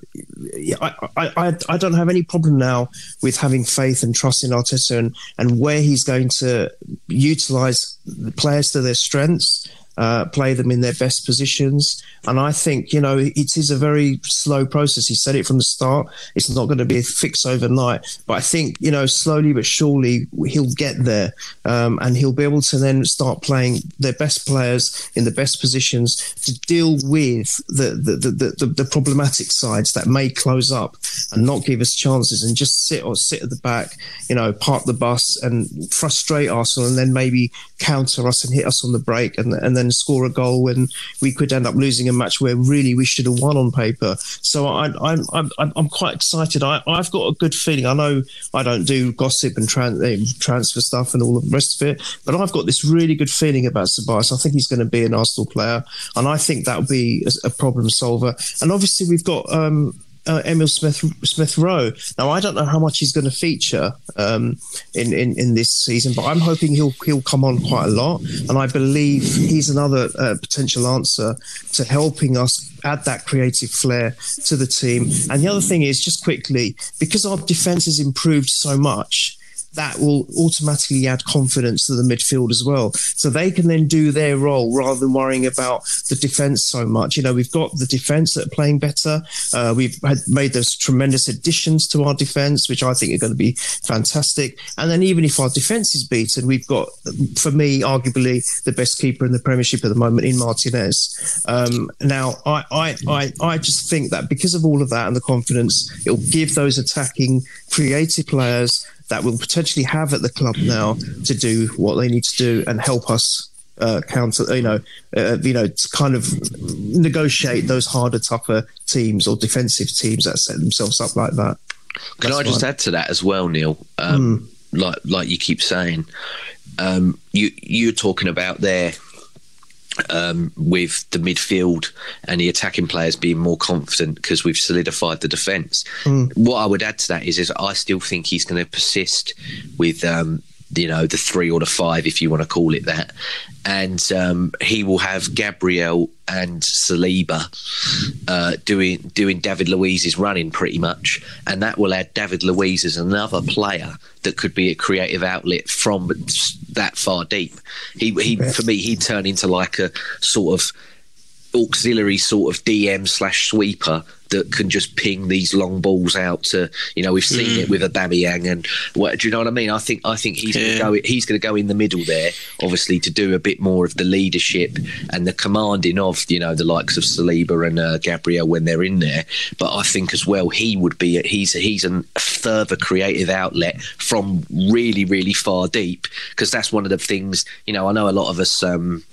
S2: I I, I, don't have any problem now with having faith and trust in Arteta and, and where he's going to utilize the players to their strengths. Uh, play them in their best positions. And I think, you know, it is a very slow process. He said it from the start. It's not going to be a fix overnight. But I think, you know, slowly but surely he'll get there um, and he'll be able to then start playing their best players in the best positions to deal with the, the, the, the, the problematic sides that may close up and not give us chances and just sit or sit at the back, you know, park the bus and frustrate Arsenal and then maybe counter us and hit us on the break and, and then score a goal when we could end up losing a match where really we should have won on paper. So I, I'm, I'm, I'm quite excited. I, I've got a good feeling. I know I don't do gossip and tran- transfer stuff and all the rest of it, but I've got this really good feeling about Ceballos. I think he's going to be an Arsenal player, and I think that'll be a, a problem solver. And obviously we've got. Um, uh, Emile Smith Smith Rowe. Now I don't know how much he's going to feature um, in, in in this season, but I'm hoping he'll he'll come on quite a lot, and I believe he's another uh, potential answer to helping us add that creative flair to the team. And the other thing is, just quickly, because our defense has improved so much that will automatically add confidence to the midfield as well. So they can then do their role rather than worrying about the defence so much. You know, we've got the defence that are playing better. Uh, we've had made those tremendous additions to our defence, which I think are going to be fantastic. And then even if our defence is beaten, we've got, for me, arguably the best keeper in the Premiership at the moment in Martinez. Um, now, I, I, I, I just think that because of all of that and the confidence, it'll give those attacking creative players that we'll potentially have at the club now to do what they need to do and help us uh, counter, you know, uh, you know, to kind of negotiate those harder, tougher teams or defensive teams that set themselves up like that.
S3: Can That's I just add to that as well, Neil? Um, mm. Like, like you keep saying, um, you you're talking about there um, with the midfield and the attacking players being more confident because we've solidified the defence. Mm. What I would add to that is, is I still think he's going to persist with um, you know the three or the five, if you want to call it that, and um, he will have Gabriel and Saliba uh, doing doing David Luiz's running pretty much, and that will add David Luiz as another player that could be a creative outlet from that far deep. He, he for me, he'd turn into like a sort of auxiliary sort of DM slash sweeper that can just ping these long balls out to you know we've seen mm. it with Aubameyang and what do you know what I mean? I think I think he's yeah. going to go he's going to go in the middle there, obviously to do a bit more of the leadership and the commanding of you know the likes of Saliba and uh, Gabriel when they're in there. But I think as well he would be he's he's a further creative outlet from really really far deep because that's one of the things you know I know a lot of us um,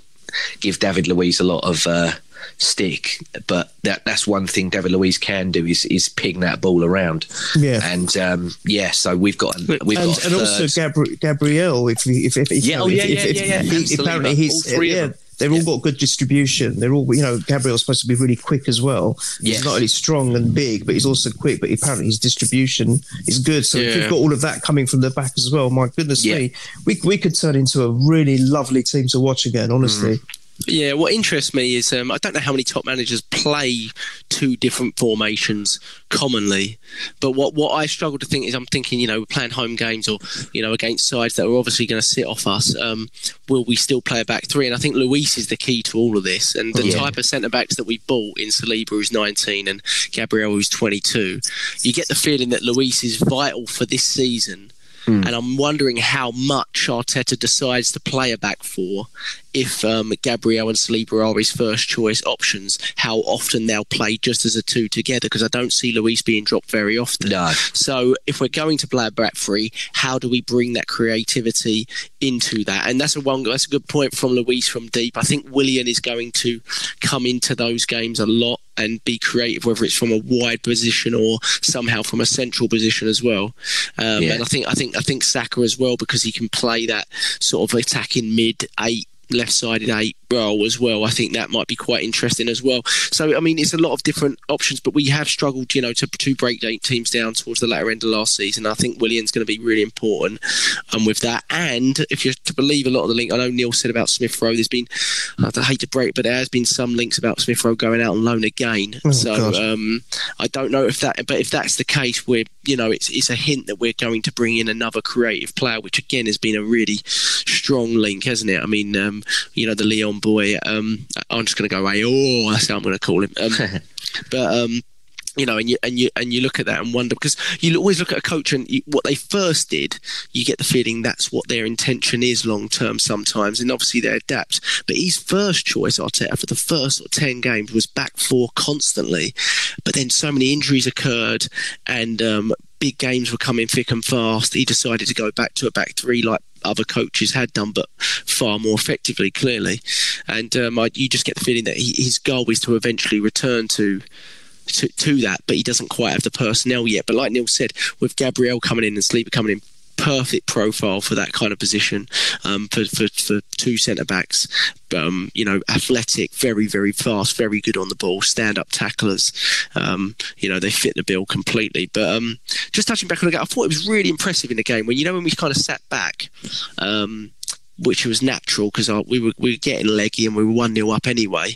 S3: give David Luiz a lot of. Uh, stick. But that that's one thing David Luiz can do is is ping that ball around.
S2: Yeah,
S3: and um, yeah, so we've got we've
S2: and,
S3: got
S2: and also Gabri- Gabriel. If if, if, if
S3: yeah, oh, yeah, if, yeah, yeah, yeah.
S2: apparently he's yeah. They've all got good distribution. They're all, you know, Gabriel's supposed to be really quick as well. Yes. He's not only strong and big, but he's also quick. But apparently his distribution is good. So yeah. if you've got all of that coming from the back as well, my goodness yeah. me, we we could turn into a really lovely team to watch again. Honestly. Mm.
S1: Yeah, what interests me is um, I don't know how many top managers play two different formations commonly, but what, what I struggle to think is I'm thinking, you know, we're playing home games or, you know, against sides that are obviously going to sit off us. Um, will we still play a back three? And I think Luiz is the key to all of this. And the yeah. type of centre backs that we bought in Saliba, who's 19, and Gabriel, who's 22, you get the feeling that Luiz is vital for this season Mm. And I'm wondering how much Arteta decides to play a back four if um, Gabriel and Saliba are his first choice options, how often they'll play just as a two together because I don't see Luiz being dropped very often.
S3: No.
S1: So if we're going to play a back three, how do we bring that creativity into that? And that's a one. That's a good point from Luiz from deep. I think Willian is going to come into those games a lot and be creative, whether it's from a wide position or somehow from a central position as well. Um, yeah. And I think I think I think Saka as well because he can play that sort of attacking mid eight left sided eight role as well. I think that might be quite interesting as well. So, I mean, it's a lot of different options, but we have struggled, you know, to, to break teams down towards the latter end of last season. I think Willian's going to be really important um, with that. And if you're to believe a lot of the link, I know Neil said about Smith Rowe, there's been, I hate to break, but there has been some links about Smith Rowe going out on loan again. Oh, so um, I don't know if that, but if that's the case, we're, you know, it's, it's a hint that we're going to bring in another creative player, which again has been a really strong link, hasn't it? I mean, um, you know, the Lyon boy. Um, I'm just going to go. Oh, that's how I'm going to call him. Um, <laughs> but um, you know, and you and you and you look at that and wonder because you always look at a coach and you, what they first did, you get the feeling that's what their intention is long term sometimes, and obviously they adapt. But his first choice, Arteta, for the first ten games was back four constantly, but then so many injuries occurred and um, big games were coming thick and fast. He decided to go back to a back three like other coaches had done, but far more effectively, clearly. And um, I, you just get the feeling that he, his goal is to eventually return to, to. To, that, but he doesn't quite have the personnel yet. But like Neil said, with Gabriel coming in and Saliba coming in, perfect profile for that kind of position um, for, for, for two centre backs. Um, you know, athletic, very, very fast, very good on the ball, stand up tacklers. Um, you know, they fit the bill completely. But um, just touching back on the game, I thought it was really impressive in the game when, you know, when we kind of sat back. Um, which was natural because we were we were getting leggy and we were one 0 up anyway,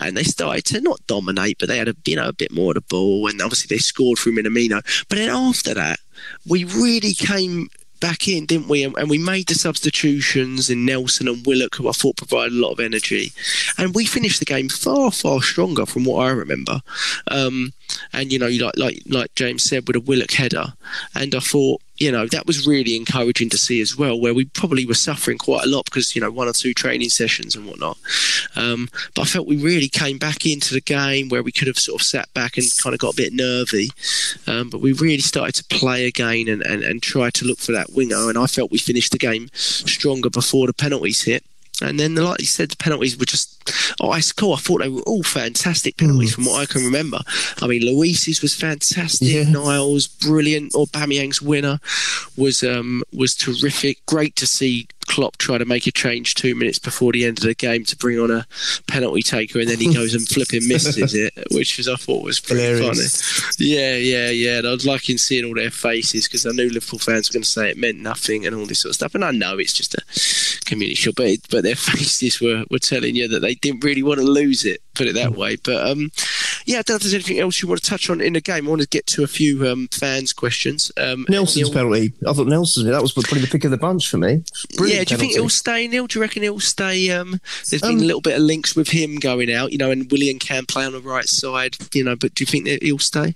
S1: and they started to not dominate, but they had a you know a bit more of the ball, and obviously they scored through Minamino. But then after that, we really came back in, didn't we? And, we made the substitutions in Nelson and Willock, who I thought provided a lot of energy. And we finished the game far, far stronger from what I remember. Um, and you know, like like like James said, with a Willock header, and I thought you know, that was really encouraging to see as well, where we probably were suffering quite a lot because, you know, one or two training sessions and whatnot. Um, but I felt we really came back into the game where we could have sort of sat back and kind of got a bit nervy. Um, but we really started to play again and, and, and try to look for that winger. And I felt we finished the game stronger before the penalties hit. And then, like you said, the penalties were just oh, ice cool. I thought they were all fantastic penalties mm. from what I can remember. I mean, Luiz's was fantastic. Yeah. Niles, brilliant. Aubameyang's winner was um, was terrific. Great to see Klopp try to make a change two minutes before the end of the game to bring on a penalty taker, and then he goes and <laughs> flipping misses it, which was I thought was pretty Hilarious. funny. Yeah, yeah, yeah. And I was liking seeing all their faces because I knew Liverpool fans were going to say it meant nothing and all this sort of stuff, and I know it's just a community show, but but their <laughs> faces were, were telling you that they didn't really want to lose it. Put it that mm. way. But um, yeah, I don't know if there's anything else you want to touch on in the game. I want to get to a few um, fans' questions. Um,
S2: Nelson's penalty. I thought Nelson's that was probably the pick of the bunch for me.
S1: Brilliant yeah, do you think he'll stay, Neil? Do you reckon he'll stay? Um, there's been a um, little bit of links with him going out, you know, and Willian can play on the right side, you know. But do you think that he'll stay?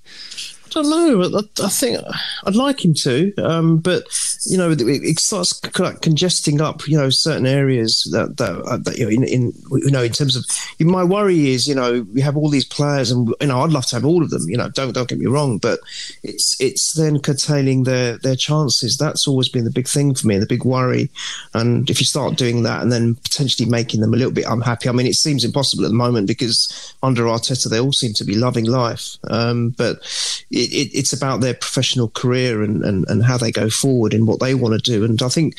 S2: I don't know. I, I think I'd like him to, um, but you know, it, it starts congesting up, you know, certain areas that that, uh, that you know, in, in, you know, in terms of my worry is, you know, we have all these players, and you know, I'd love to have all of them. You know, don't don't get me wrong, but it's it's then curtailing their their chances. That's always been the big thing for me, the big worry. And if you start doing that, and then potentially making them a little bit unhappy, I mean, it seems impossible at the moment because under Arteta, they all seem to be loving life, um, but it, it's about their professional career and, and, and how they go forward and what they want to do. And I think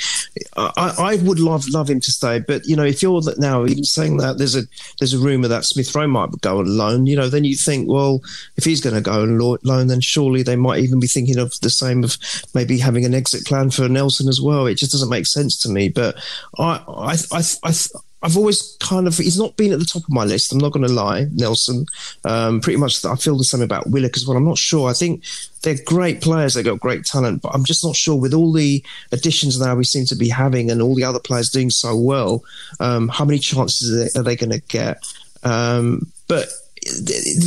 S2: I, I would love love him to stay, but you know, if you're now even saying that there's a there's a rumor that Smith Rowe might go on loan, you know, then you think, well, if he's going to go on loan, then surely they might even be thinking of the same of maybe having an exit plan for Nelson as well. It just doesn't make sense to me. But I I I, I I've always kind of he's not been at the top of my list. I'm not going to lie, Nelson. Um, pretty much, I feel the same about Willock as well. I'm not sure. I think they're great players. They've got great talent, but I'm just not sure with all the additions now we seem to be having and all the other players doing so well. Um, how many chances are they, they going to get? Um, but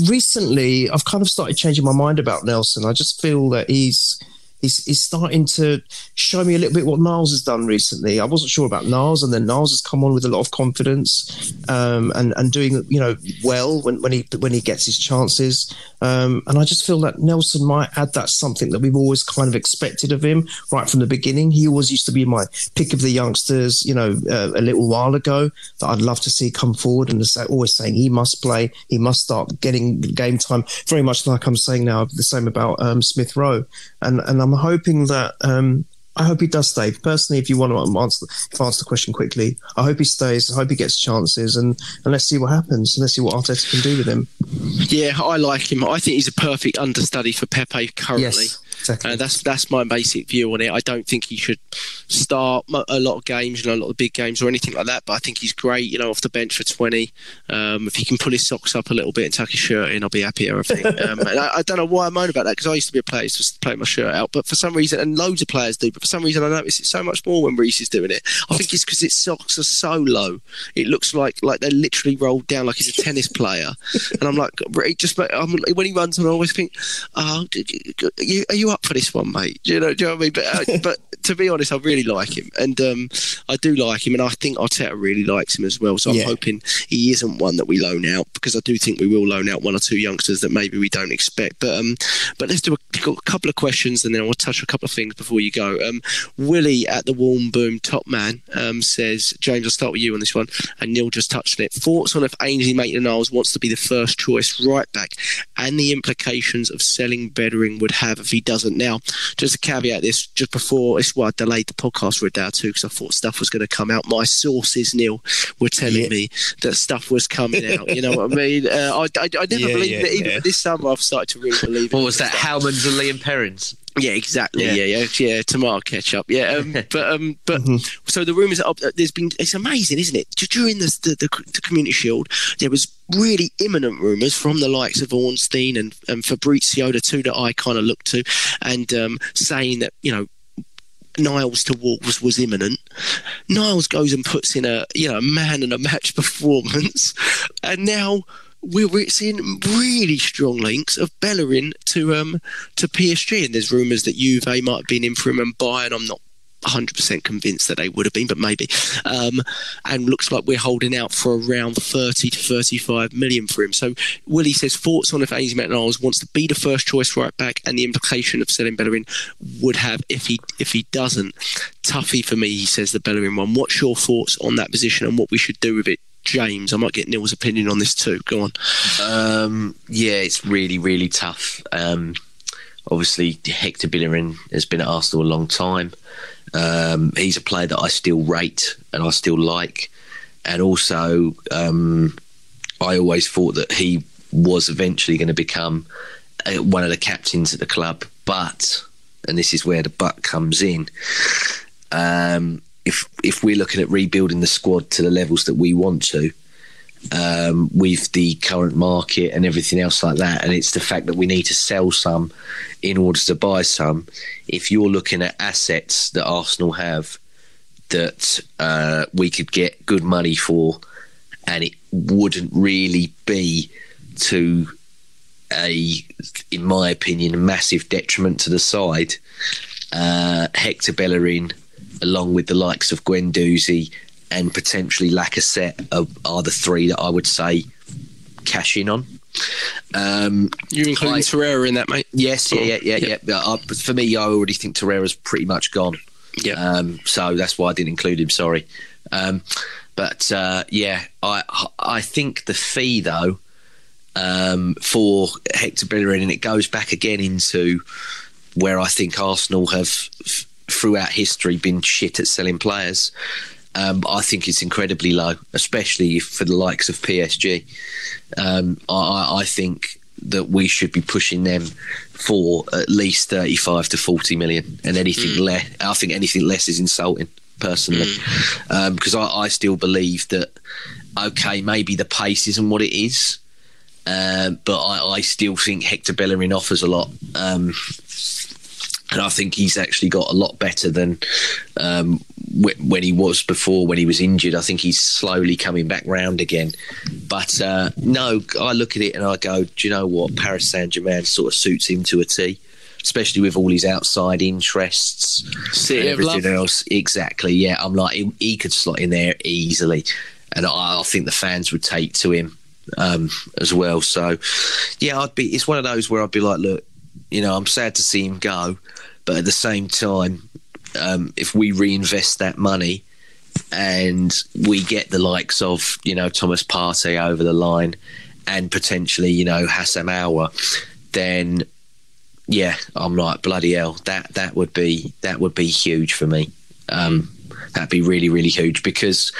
S2: recently, I've kind of started changing my mind about Nelson. I just feel that he's he's, he's starting to show me a little bit what Niles has done recently. I wasn't sure about Niles, and then Niles has come on with a lot of confidence um, and and doing you know well when, when he when he gets his chances. Um, and I just feel that Nelson might add that something that we've always kind of expected of him right from the beginning. He always used to be my pick of the youngsters, you know, uh, a little while ago that I'd love to see come forward and always saying he must play, he must start getting game time. Very much like I'm saying now, the same about um, Smith Rowe, and and I'm hoping that um, I hope he does stay. Personally, if you want to answer, if answer the question quickly, I hope he stays. I hope he gets chances, and, and let's see what happens. And let's see what Arteta can do with him.
S1: Yeah, I like him. I think he's a perfect understudy for Pepe currently.
S2: Yes. Exactly.
S1: Uh, that's that's my basic view on it. I don't think he should start a lot of games, you know, a lot of big games or anything like that. But I think he's great, you know, off the bench for twenty. Um, if he can pull his socks up a little bit and tuck his shirt in, I'll be happier. I think. <laughs> Um, and I, I, don't know why I moan about that because I used to be a player who used to play my shirt out, but for some reason, and loads of players do, but for some reason, I notice it so much more when Reiss is doing it. I think it's because his socks are so low. It looks like like they're literally rolled down like he's a tennis player, <laughs> and I'm like, just I'm, when he runs, and I always think, oh, you, are you up for this one, mate? Do you know, do you know what I mean? But, uh, <laughs> but to be honest, I really like him, and um, I do like him, and I think Arteta really likes him as well. So I'm yeah. hoping he isn't one that we loan out because I do think we will loan out one or two youngsters that maybe we don't expect. But um, but let's do a, a couple of questions, and then I'll touch a couple of things before you go. Um, Willie at the Warm Boom Top Man um, says, James, I'll start with you on this one, and Neil just touched on it. Thoughts on if Ainsley Maitland-Niles wants to be the first choice right back, and the implications of selling Bellerin would have if he doesn't. Now, just a caveat this, just before it's that's why I delayed the podcast for a day or two because I thought stuff was going to come out. My sources, Neil, were telling
S2: Yeah.
S1: me that stuff was coming out. You know what I <laughs> mean? Uh, I, I, I never
S2: Yeah,
S1: believed
S2: yeah,
S1: it. Even this summer, I've started to really believe it.
S3: What was that? Howman's and Liam Perrins.
S1: Yeah, exactly.
S3: Yeah.
S1: Yeah, yeah, yeah. tomato ketchup. Yeah, um, <laughs> but um, but so the rumours. Are, there's been. It's amazing, isn't it? During the the, the the Community Shield, there was really imminent rumours from the likes of Ornstein and, and Fabrizio, the two that I kind of looked to, and um, saying that you know. Niles to Wolves was imminent. Niles goes and puts in a you know man and a match <laughs> performance, and now we're we're seeing really strong links of Bellerin to um to PSG, and there's rumours that Juve might have been in for him and Bayern. I'm not 100% convinced that they would have been, but maybe. Um, and looks like we're holding out for around 30 to 35 million for him. So Willie says thoughts on if Ainsley Maitland-Niles wants to be the first choice right back, and the implication of selling Bellerin would have if he if he doesn't. Toughy for me, he says the Bellerin one. What's your thoughts on that position and what we should do with it? James, I might get Neil's opinion on this too. Go on.
S3: Um, yeah, it's really, really tough. Um, obviously, Hector Bellerin has been at Arsenal a long time. Um, he's a player that I still rate and I still like. And also, um, I always thought that he was eventually going to become uh, one of the captains at the club. But, and this is where the but comes in, um, if if we're looking at rebuilding the squad to the levels that we want to, um, with the current market and everything else like that. And it's the fact that we need to sell some in order to buy some. If you're looking at assets that Arsenal have that uh, we could get good money for, and it wouldn't really be to a, in my opinion, a massive detriment to the side. Uh, Hector Bellerin, along with the likes of Guendouzi and potentially Lacazette, are, are the three that I would say cash in on. Um,
S1: You're including
S3: I-
S1: Torreira in that, mate?
S3: yes, yeah, yeah, yeah,
S1: Yeah.
S3: uh, for me, I already think Torreira's pretty much gone.
S1: Yeah.
S3: Um, so that's why I didn't include him. Sorry. Um, but uh, yeah, I I think the fee though um, for Hector Bellerin, and it goes back again into where I think Arsenal have f- throughout history been shit at selling players. Um, I think it's incredibly low, especially for the likes of PSG. Um, I, I- think that we should be pushing them for at least 35 to 40 million, and anything less, I think anything less is insulting personally, because I, I still believe that okay, maybe the pace isn't what it is, um, but I, I still think Hector Bellerin offers a lot. And I think he's actually got a lot better than um, wh- when he was before, when he was injured. I think he's slowly coming back round again. But uh, no, I look at it and I go, do you know what? Paris Saint Germain sort of suits him to a T, especially with all his outside interests
S1: City
S3: everything else. Exactly. Yeah, I'm like he, he could slot in there easily, and I, I think the fans would take to him um, as well. So yeah, I'd be. It's one of those where I'd be like, look, you know, I'm sad to see him go, but at the same time, um, if we reinvest that money and we get the likes of you know Thomas Partey over the line and potentially you know Aouar, then yeah, I'm like bloody hell. That that would be that would be huge for me. Um, that'd be really really huge because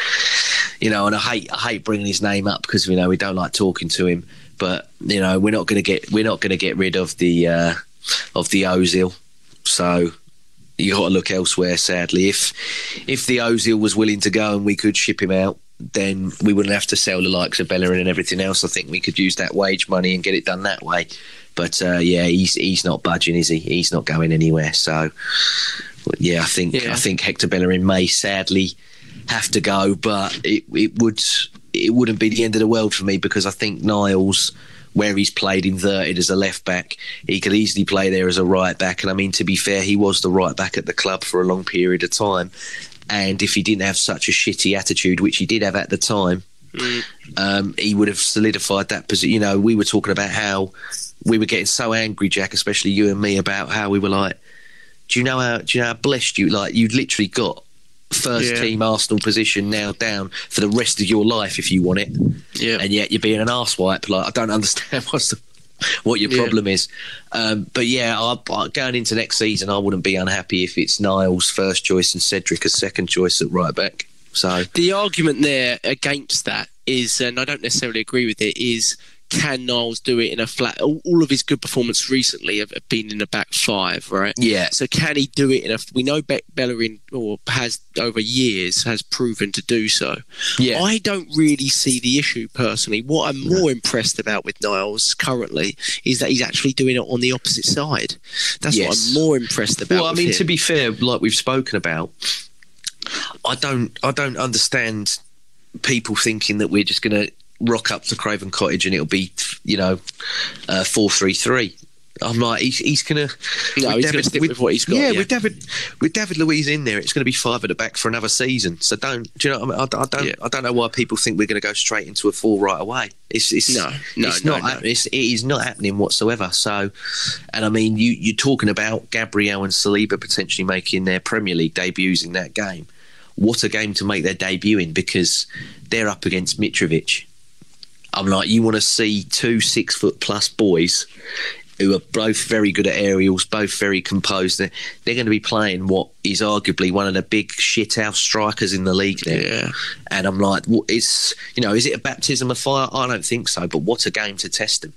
S3: you know, and I hate I hate bringing his name up because you know we don't like talking to him, but you know we're not going to get we're not going to get rid of the uh, of the Ozil, so you got to look elsewhere. Sadly, if if the Ozil was willing to go and we could ship him out, then we wouldn't have to sell the likes of Bellerin and everything else. I think we could use that wage money and get it done that way. But uh, yeah, he's he's not budging, is he? He's not going anywhere. So yeah, I think
S1: Yeah.
S3: I think Hector Bellerin may sadly have to go, but it it would it wouldn't be the end of the world for me because I think Niles. Where he's played inverted as a left back, he could easily play there as a right back. And I mean, to be fair, he was the right back at the club for a long period of time. And if he didn't have such a shitty attitude, which he did have at the time, um, he would have solidified that position. You know, we were talking about how we were getting so angry, Jack, especially you and me, about how we were like, "Do you know how? Do you know how blessed you? Like, you'd literally got first
S1: Yeah.
S3: team Arsenal position now down for the rest of your life if you want it,
S1: Yeah.
S3: and yet you're being an arsewipe. Like, I don't understand <laughs> what's the what your
S1: Yeah.
S3: problem is. Um, but yeah, I, I, going into next season, I wouldn't be unhappy if it's Niles first choice and Cedric as second choice at right back. So
S1: The argument there against that is, and I don't necessarily agree with it, is can Niles do it in a flat? All, all of his good performances recently have, have been in a back five, right?
S3: yeah,
S1: So can he do it in a? We know Be- Bellerin or has over years has proven to do so.
S3: yeah,
S1: I don't really see the issue personally. What I'm more impressed about with Niles currently is that he's actually doing it on the opposite side. That's what I'm more impressed about.
S3: Well, I mean,
S1: him.
S3: to be fair, like we've spoken about, I don't, I don't understand people thinking that we're just going to rock up to Craven Cottage and it'll be, you know, uh, four three three. I'm like, he's, he's gonna.
S1: No, he's gonna stick with what he's got,
S3: Yeah,
S1: yeah.
S3: with David, with David Luiz in there, it's going to be five at the back for another season. So don't, do you know? What I, mean? I, I don't,
S1: Yeah.
S3: I don't know why people think we're going to go straight into a four right away. It's, it's
S1: No, no,
S3: it's
S1: no,
S3: not.
S1: no.
S3: It's, it is not happening whatsoever. So, and I mean, you you're talking about Gabriel and Saliba potentially making their Premier League debuts in that game. What a game to make their debut in because they're up against Mitrovic. I'm like, you want to see two six foot plus boys who are both very good at aerials, both very composed. They're, they're going to be playing what is arguably one of the big shithouse strikers in the league there.
S1: Yeah.
S3: And I'm like, well, it's you know, is it a baptism of fire? I don't think so. But what a game to test them.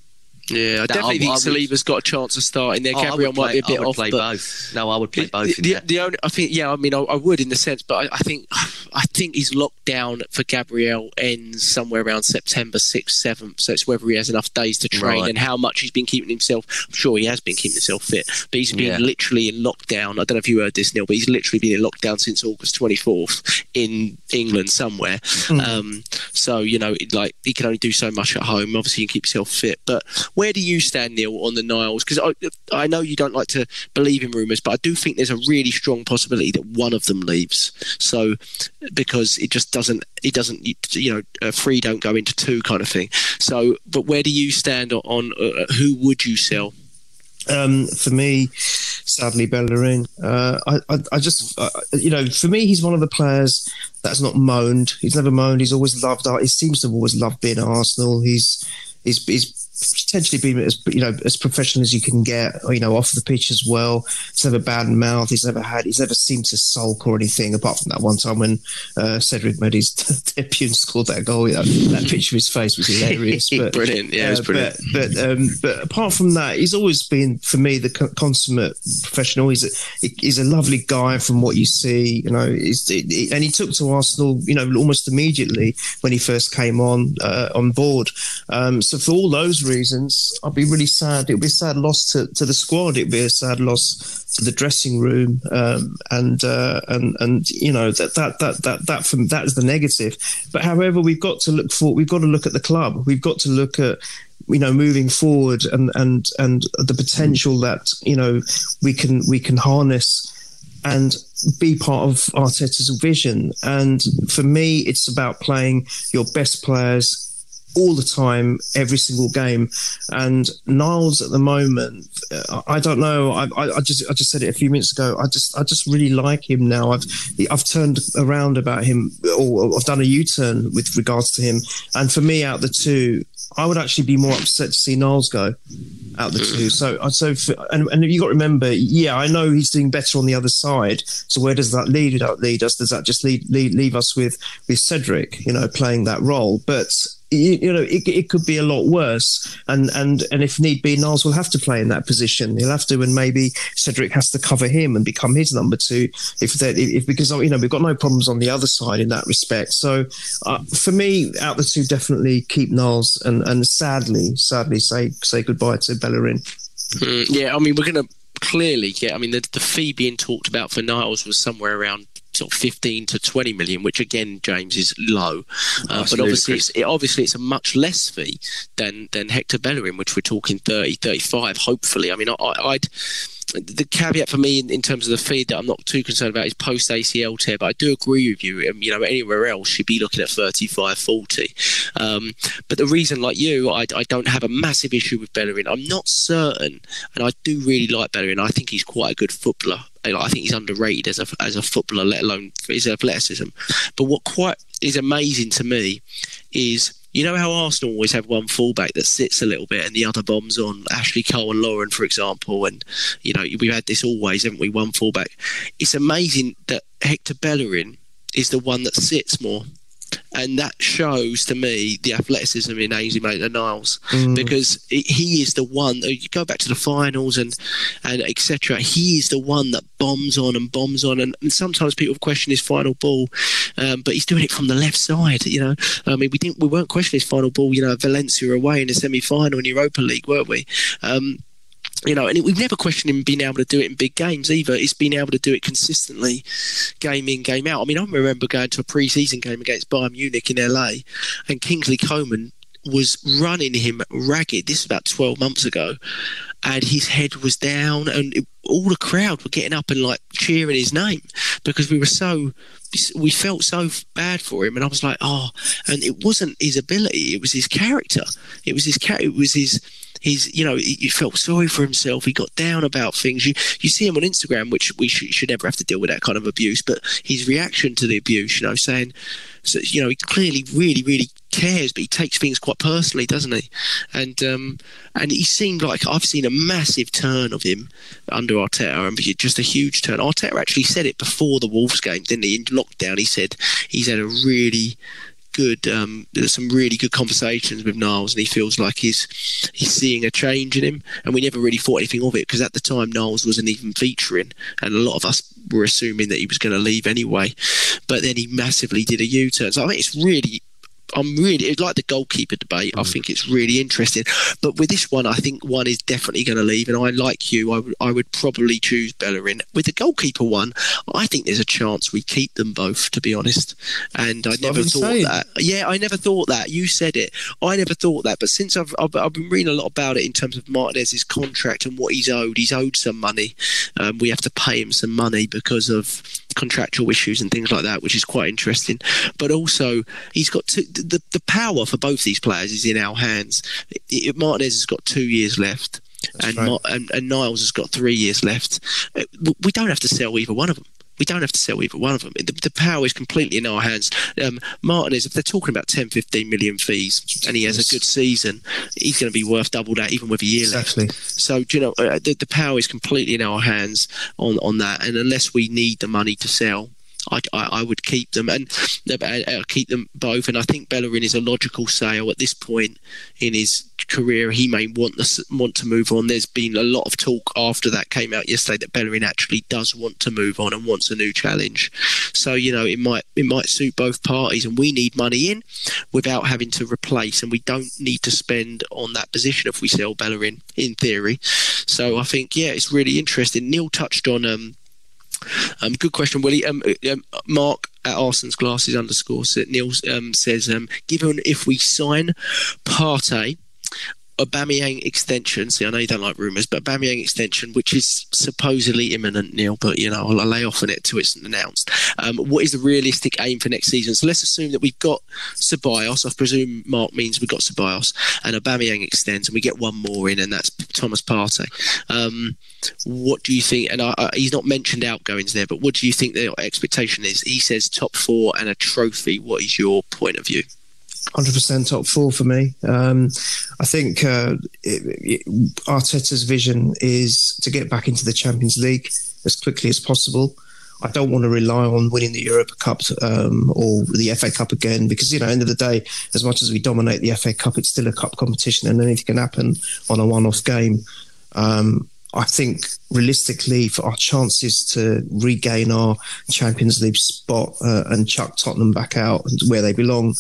S1: Yeah, I definitely
S3: I-
S1: think
S3: I would-
S1: Saliba's got a chance of starting there.
S3: Oh,
S1: Gabriel might be a bit
S3: I would
S1: off,
S3: play
S1: but
S3: both. No, I would play both in
S1: the, the only, I think, yeah, I mean, I, I would in the sense, but I, I think, <sighs> I think his lockdown for Gabriel ends somewhere around September sixth, seventh. So it's whether he has enough days to train
S3: Right.
S1: and how much he's been keeping himself. I'm sure he has been keeping himself fit, but he's been
S3: Yeah.
S1: literally in lockdown. I don't know if you heard this, Neil, but he's literally been in lockdown since August 24th in England somewhere. Um, so you know, like he can only do so much at home. Obviously, he can keep yourself fit. But where do you stand, Neil, on the Niles? Because I, I know you don't like to believe in rumours, but I do think there's a really strong possibility that one of them leaves. So because it just doesn't, it doesn't, you know, uh, three don't go into two kind of thing. So, but where do you stand on, on uh, who would you sell?
S2: Um, for me, sadly, Bellerin. Uh, I, I, I just, uh, you know, for me, he's one of the players that's not moaned. He's never moaned. He's always loved. He seems to have always loved being Arsenal. He's, he's, he's potentially been as you know as professional as you can get. You know, off the pitch as well. He's never bad mouth. He's never had. He's never seemed to sulk or anything. Apart from that one time when uh, Cedric made his <laughs> debut and scored that goal. That, that picture of his face was hilarious. <laughs> But,
S1: Brilliant. Yeah, it was
S2: uh,
S1: brilliant.
S2: But but, um, but apart from that, he's always been for me the co- consummate professional. He's a, he's a lovely guy from what you see. You know, and he took to Arsenal. You know, almost immediately when he first came on uh, on board. Um, so for all those reasons, I'd be really sad. It would be a sad loss to, to the squad. It would be a sad loss to the dressing room. Um, and uh, and and you know that that that that that from that is the negative. But however, we've got to look for. We've got to look at the club. We've got to look at you know moving forward and and and the potential that you know we can we can harness and be part of Arteta's vision. And for me, it's about playing your best players all the time, every single game. And Niles at the moment, uh, I don't know. I, I, just I just said it a few minutes ago. I just I just really like him now. I've I've turned around about him, or I've done a U turn with regards to him. And for me, out the two, I would actually be more upset to see Niles go out the two. So, so for, and, and you got to remember, yeah, I know he's doing better on the other side. So where does that lead? Lead us? Does that just lead, lead leave us with with Cedric, you know, playing that role? But you, you know, it, it could be a lot worse. And and and if need be, Niles will have to play in that position. He'll have to, and maybe Cedric has to cover him and become his number two. If that, if because you know we've got no problems on the other side in that respect. So uh, for me, out the two, definitely keep Niles and and sadly, sadly say say goodbye to Bellerin.
S1: Mm, yeah, I mean, we're going to clearly get. I mean, the, the fee being talked about for Niles was somewhere around sort of 15 to 20 million, which again, James, is low. Uh, but obviously, it's, it, obviously, it's a much less fee than than Hector Bellerin, which we're talking 30, 35, hopefully. I mean, I, I- I'd. The caveat for me in, in terms of the feed that I'm not too concerned about is post ACL tear, but I do agree with you. Um, you know, anywhere else, you'd be looking at 35, 40. Um, but the reason, like you, I, I don't have a massive issue with Bellerin. I'm not certain, and I do really like Bellerin. I think he's quite a good footballer. I I think he's underrated as a as a footballer, let alone his athleticism. But what quite is amazing to me is You know how Arsenal always have one fullback that sits a little bit and the other bombs on Ashley Cole and Lauren, for example, and you know we've had this always, haven't we? One fullback. It's amazing that Hector Bellerin is the one that sits more and that shows to me the athleticism in Ainsley Maitland-Niles mm. because he is the one. Uh, you go back to the finals and and etc. He is the one that bombs on and bombs on, and, and sometimes people question his final ball, um, but he's doing it from the left side. You know, I mean, we didn't we weren't questioning his final ball. You know, Valencia away in the semi-final in Europa League, weren't we? Um, you know, and it, we've never questioned him being able to do it in big games either. It's been able to do it consistently, game in, game out. I mean, I remember going to a pre-season game against Bayern Munich in LA, and Kingsley Coman was running him ragged. This is about 12 months ago, and his head was down, and it, all the crowd were getting up and like cheering his name because we were so we felt so bad for him, and I was like, oh, and it wasn't his ability; it was his character. It was his. It was his he's you know he felt sorry for himself. He got down about things. You you see him on instagram which we should, should never have to deal with that kind of abuse but his reaction to the abuse you know saying so you know he clearly really really cares but he takes things quite personally doesn't he? And um and he seemed like I've seen a massive turn of him under Arteta and just a huge turn. Arteta actually said it before the Wolves game didn't he? In lockdown he said he's had a really good. Um, there's some really good conversations with Niles, and he feels like he's he's seeing a change in him. And we never really thought anything of it because at the time Niles wasn't even featuring, and a lot of us were assuming that he was going to leave anyway. But then he massively did a U-turn. So I think it's really I'm really it's like the goalkeeper debate. Mm. I think it's really interesting. But with this one, I think one is definitely going to leave, and I like you. I, w- I would probably choose Bellerin. With the goalkeeper one, I think there's a chance we keep them both. To be honest, and I never thought saying. that. Yeah, I never thought that. You said it. I never thought that. But since I've, I've, I've been reading a lot about it in terms of Martinez's contract and what he's owed, he's owed some money. Um, we have to pay him some money because of contractual issues and things like that, which is quite interesting. But also, he's got to, the the power for both these players is in our hands. Martinez has got two years left. And, right. and, and Niles has got three years left. Uh, we don't have to sell either one of them. We don't have to sell either one of them. The, the power is completely in our hands. Um, Martinez, if they're talking about 10, 15 million fees and he has a good season, he's going to be worth double that even with a year exactly. left. So, you know, uh, the, the power is completely in our hands on, on that. And unless we need the money to sell, I, I, I, would keep them and uh, keep them both. And I think Bellerin is a logical sale at this point in his career. He may want to want to move on. There's been a lot of talk after that came out yesterday that Bellerin actually does want to move on and wants a new challenge. So you know it might it might suit both parties, and we need money in without having to replace, and we don't need to spend on that position if we sell Bellerin in theory. So I think yeah, it's really interesting. Neil touched on um, um, good question, Willie. Um, uh, um, Mark at Arson's glasses underscore Neil um, says, um, given if we sign Partey Aubameyang extension. See, I know you don't like rumours, but Aubameyang extension, which is supposedly imminent, Neil. But you know, I'll, lay off on it till it's announced. Um, what is the realistic aim for next season? So let's assume that we've got Ceballos. I presume Mark means we've got Ceballos and Aubameyang extends, and we get one more in, and that's Thomas Partey. Um, what do you think? And I, I, he's not mentioned outgoings there, but what do you think the expectation is? He says top four and a trophy. What is your point of view?
S2: 100% top four for me. Um, I think uh, it, it, Arteta's vision is to get back into the Champions League as quickly as possible. I don't want to rely on winning the Europa Cup um, or the FA Cup again because, you know, end of the day, as much as we dominate the FA Cup, it's still a cup competition and anything can happen on a one off game. Um, I think realistically, for our chances to regain our Champions League spot uh, and chuck Tottenham back out where they belong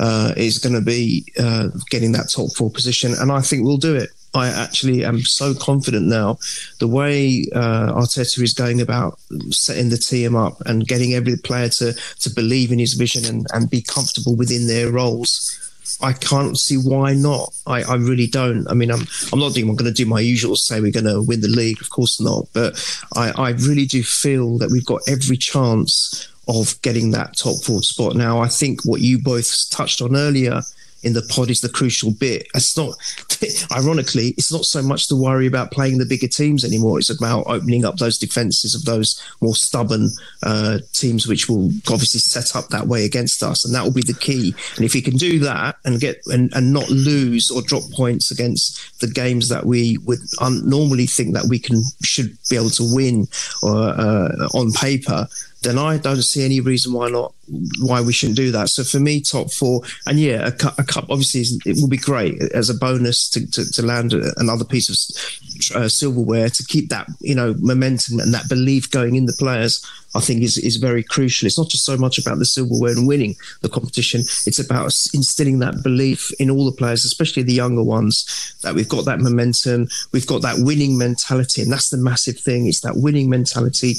S2: uh, is going to be uh, getting that top four position, and I think we'll do it. I actually am so confident now. The way uh, Arteta is going about setting the team up and getting every player to to believe in his vision and, and be comfortable within their roles. I can't see why not. I, I really don't. I mean, I'm I'm not doing. I'm going to do my usual. Say we're going to win the league. Of course not. But I, I really do feel that we've got every chance of getting that top four spot. Now, I think what you both touched on earlier in the pod is the crucial bit. It's not, <laughs> ironically, it's not so much to worry about playing the bigger teams anymore. It's about opening up those defenses of those more stubborn uh, teams, which will obviously set up that way against us, and that will be the key. And if he can do that and get and, and not lose or drop points against the games that we would un- normally think that we can should be able to win or, uh, on paper, then I don't see any reason why not why we shouldn't do that. So for me, top four, and yeah, a, cu- a cup obviously is, it will be great as a bonus to, to, to land another piece of uh, silverware to keep that you know momentum and that belief going in the players. I think is is very crucial. It's not just so much about the silverware and winning the competition; it's about instilling that belief in all the players, especially the younger ones, that we've got that momentum, we've got that winning mentality, and that's the massive thing. It's that winning mentality,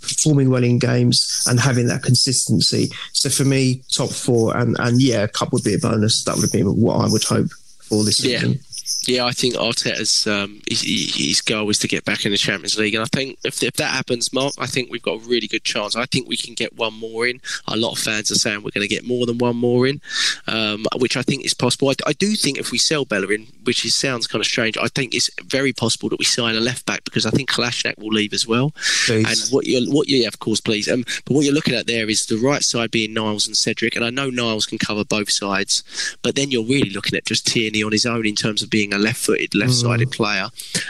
S2: performing well in games, and having that consistency. So for me, top four, and and yeah, a cup would be a bonus. That would be what I would hope for this season.
S1: Yeah. Yeah, I think Arteta's um, his, his, goal is to get back in the Champions League, and I think if, if that happens, Mark, I think we've got a really good chance. I think we can get one more in. A lot of fans are saying we're going to get more than one more in, um, which I think is possible. I, I, do think if we sell Bellerin, which is, sounds kind of strange, I think it's very possible that we sign a left back because I think Kolasinac will leave as well.
S2: Please.
S1: And what you're, what you, yeah, of course, please. Um, but what you're looking at there is the right side being Niles and Cedric, and I know Niles can cover both sides, but then you're really looking at just Tierney on his own in terms of being a left-footed, left-sided mm. player.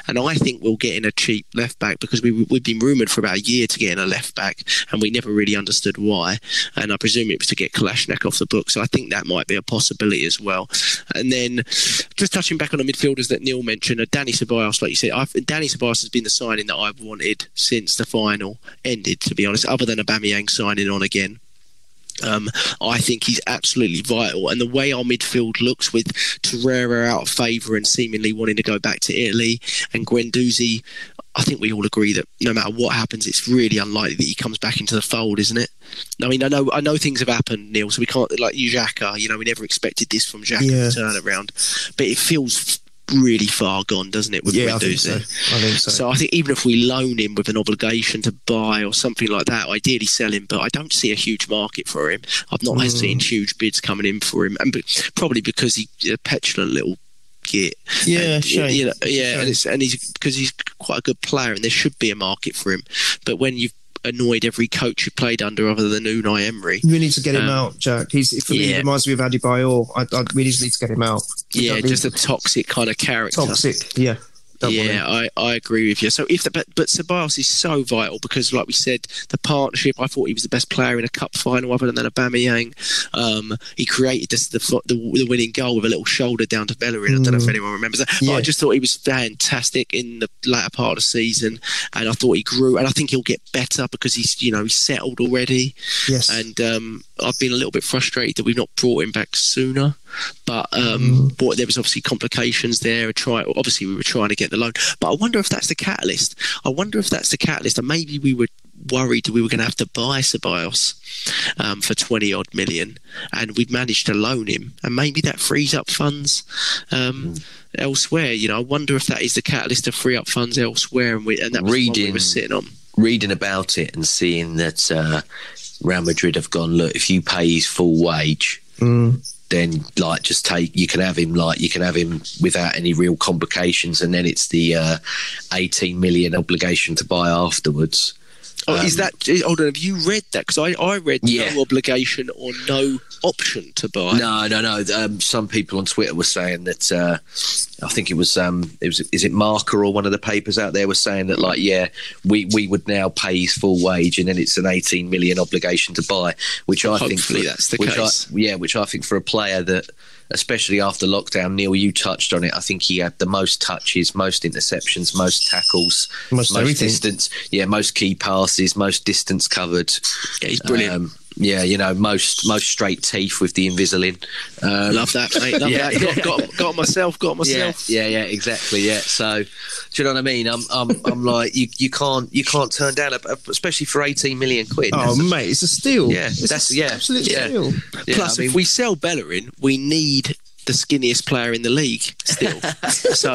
S1: And I think we'll get in a cheap left back because we, we've been rumoured for about a year to get in a left back, and we never really understood why. And I presume it was to get Kolasinac off the book. So I think that might be a possibility as well. And then just touching back on the midfielders that Neil mentioned, uh, Dani Ceballos, like you said, I've, Dani Ceballos has been the signing that I've wanted since the final ended, to be honest, other than a Aubameyang signing on again. Um, I think he's absolutely vital. And the way our midfield looks with Torreira out of favour and seemingly wanting to go back to Italy and Guendouzi, I think we all agree that no matter what happens, it's really unlikely that he comes back into the fold, isn't it? I mean, I know I know things have happened, Neil, so we can't like you, Xhaka, you know, we never expected this from Xhaka yeah. turnaround. But it feels really far gone, doesn't it? With
S2: yeah, I think, so. I think so.
S1: So I think even if we loan him with an obligation to buy or something like that, ideally sell him. But I don't see a huge market for him. I've not mm. seen huge bids coming in for him, and probably because he's a petulant little git.
S2: Yeah, and,
S1: You know, yeah, and, and he's because he's quite a good player, and there should be a market for him. But when you've annoyed every coach who played under other than Unai Emery.
S2: We need to get him um, out, Jack. He's for yeah. me he reminds me of Adebayor. I, I, we just need to get him out.
S1: We yeah, just a toxic kind of character.
S2: Toxic, yeah.
S1: Yeah, I, I agree with you. So if the but, but Ceballos is so vital because, like we said, the partnership. I thought he was the best player in a cup final, other than Aubameyang. Um, he created this, the, the, the winning goal with a little shoulder down to Bellerin. I don't know if mm. anyone remembers that. Yeah. But I just thought he was fantastic in the latter part of the season, and I thought he grew, and I think he'll get better because he's you know he's settled already.
S2: Yes,
S1: and um, I've been a little bit frustrated that we've not brought him back sooner. But um, mm. but there was obviously complications there. Try obviously we were trying to get the loan, but I wonder if that's the catalyst. I wonder if that's the catalyst, and maybe we were worried we were going to have to buy Ceballos um, for 20 odd million and we've managed to loan him and maybe that frees up funds um, mm. elsewhere you know I wonder if that is the catalyst to free up funds elsewhere and, we, and that was reading, we were sitting on
S3: reading about it and seeing that uh, Real Madrid have gone look if you pay his full wage
S2: mm.
S3: then like just take you can have him like you can have him without any real complications. And then it's the uh, 18 million obligation to buy afterwards
S1: Oh, um, is that? Hold on. Have you read that? Because I, I read yeah. no obligation or no option to buy.
S3: No, no, no. Um, some people on Twitter were saying that. Uh, I think it was. Um, it was. Is it Marca or one of the papers out there was saying that like, yeah, we we would now pay his full wage, and then it's an 18 million obligation to buy, which I
S1: Hopefully
S3: think.
S1: that's the
S3: which
S1: case.
S3: I, yeah, which I think for a player that especially after lockdown. Neil, you touched on it. I think he had the most touches, most interceptions, most tackles,
S2: most, most
S3: distance. Yeah, most key passes, most distance covered.
S1: Yeah, he's brilliant. Um,
S3: yeah, you know, most most straight teeth with the Invisalign.
S1: Um, Love that, mate. Love yeah, that. Got, got, got myself. Got myself.
S3: Yeah, yeah, yeah, exactly. Yeah. So, do you know what I mean? I'm, I'm, I'm like, you, you can't, you can't turn down, a, especially for 18 million quid.
S2: Oh,
S3: that's
S2: mate, it's a steal.
S3: Yeah,
S2: it's
S3: that's
S2: a,
S3: yeah,
S2: absolute
S3: yeah.
S2: steal.
S1: Yeah, Plus, I mean, if we sell Bellerin, we need the skinniest player in the league still. <laughs> so,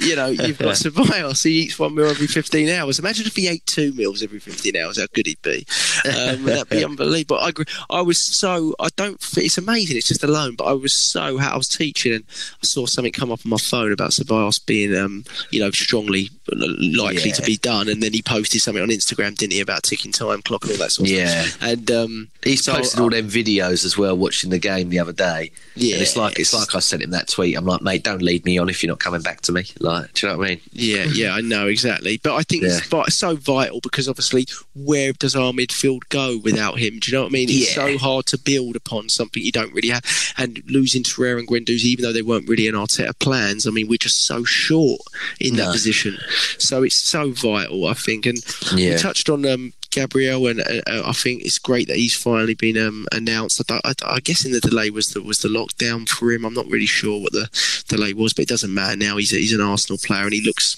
S1: you know, you've got Ceballos. He eats one meal every 15 hours. Imagine if he ate two meals every 15 hours. How good he'd be. Um, that'd be <laughs> unbelievable. I agree. I was so, I don't, it's amazing. It's just alone, but I was so, I was teaching and I saw something come up on my phone about Ceballos being, um, you know, strongly likely
S3: Yeah.
S1: to be done. And then he posted something on Instagram, didn't he, about ticking time clock and all that sort of
S3: Yeah.
S1: stuff. Yeah. And, um,
S3: He's
S1: so
S3: posted all them videos as well, watching the game the other day.
S1: Yeah,
S3: and it's like it's like I sent him that tweet. I'm like, mate, don't lead me on if you're not coming back to me. Like, do you know what I mean?
S1: Yeah, <laughs> yeah, I know exactly. But I think
S3: Yeah.
S1: it's vi- so vital because obviously, where does our midfield go without him? Do you know what I mean? It's
S3: Yeah.
S1: so hard to build upon something you don't really have. And losing Torreira and Guendouzi, even though they weren't really in Arteta plans, I mean, we're just so short in that position. So it's so vital, I think. And
S3: Yeah.
S1: we touched on um, Gabriel, and uh, I think it's great that he's finally been um, announced. I, I, I guess in the delay was the was the lockdown for him. I'm not really sure what the delay was, but it doesn't matter now. He's a, he's an Arsenal player, and he looks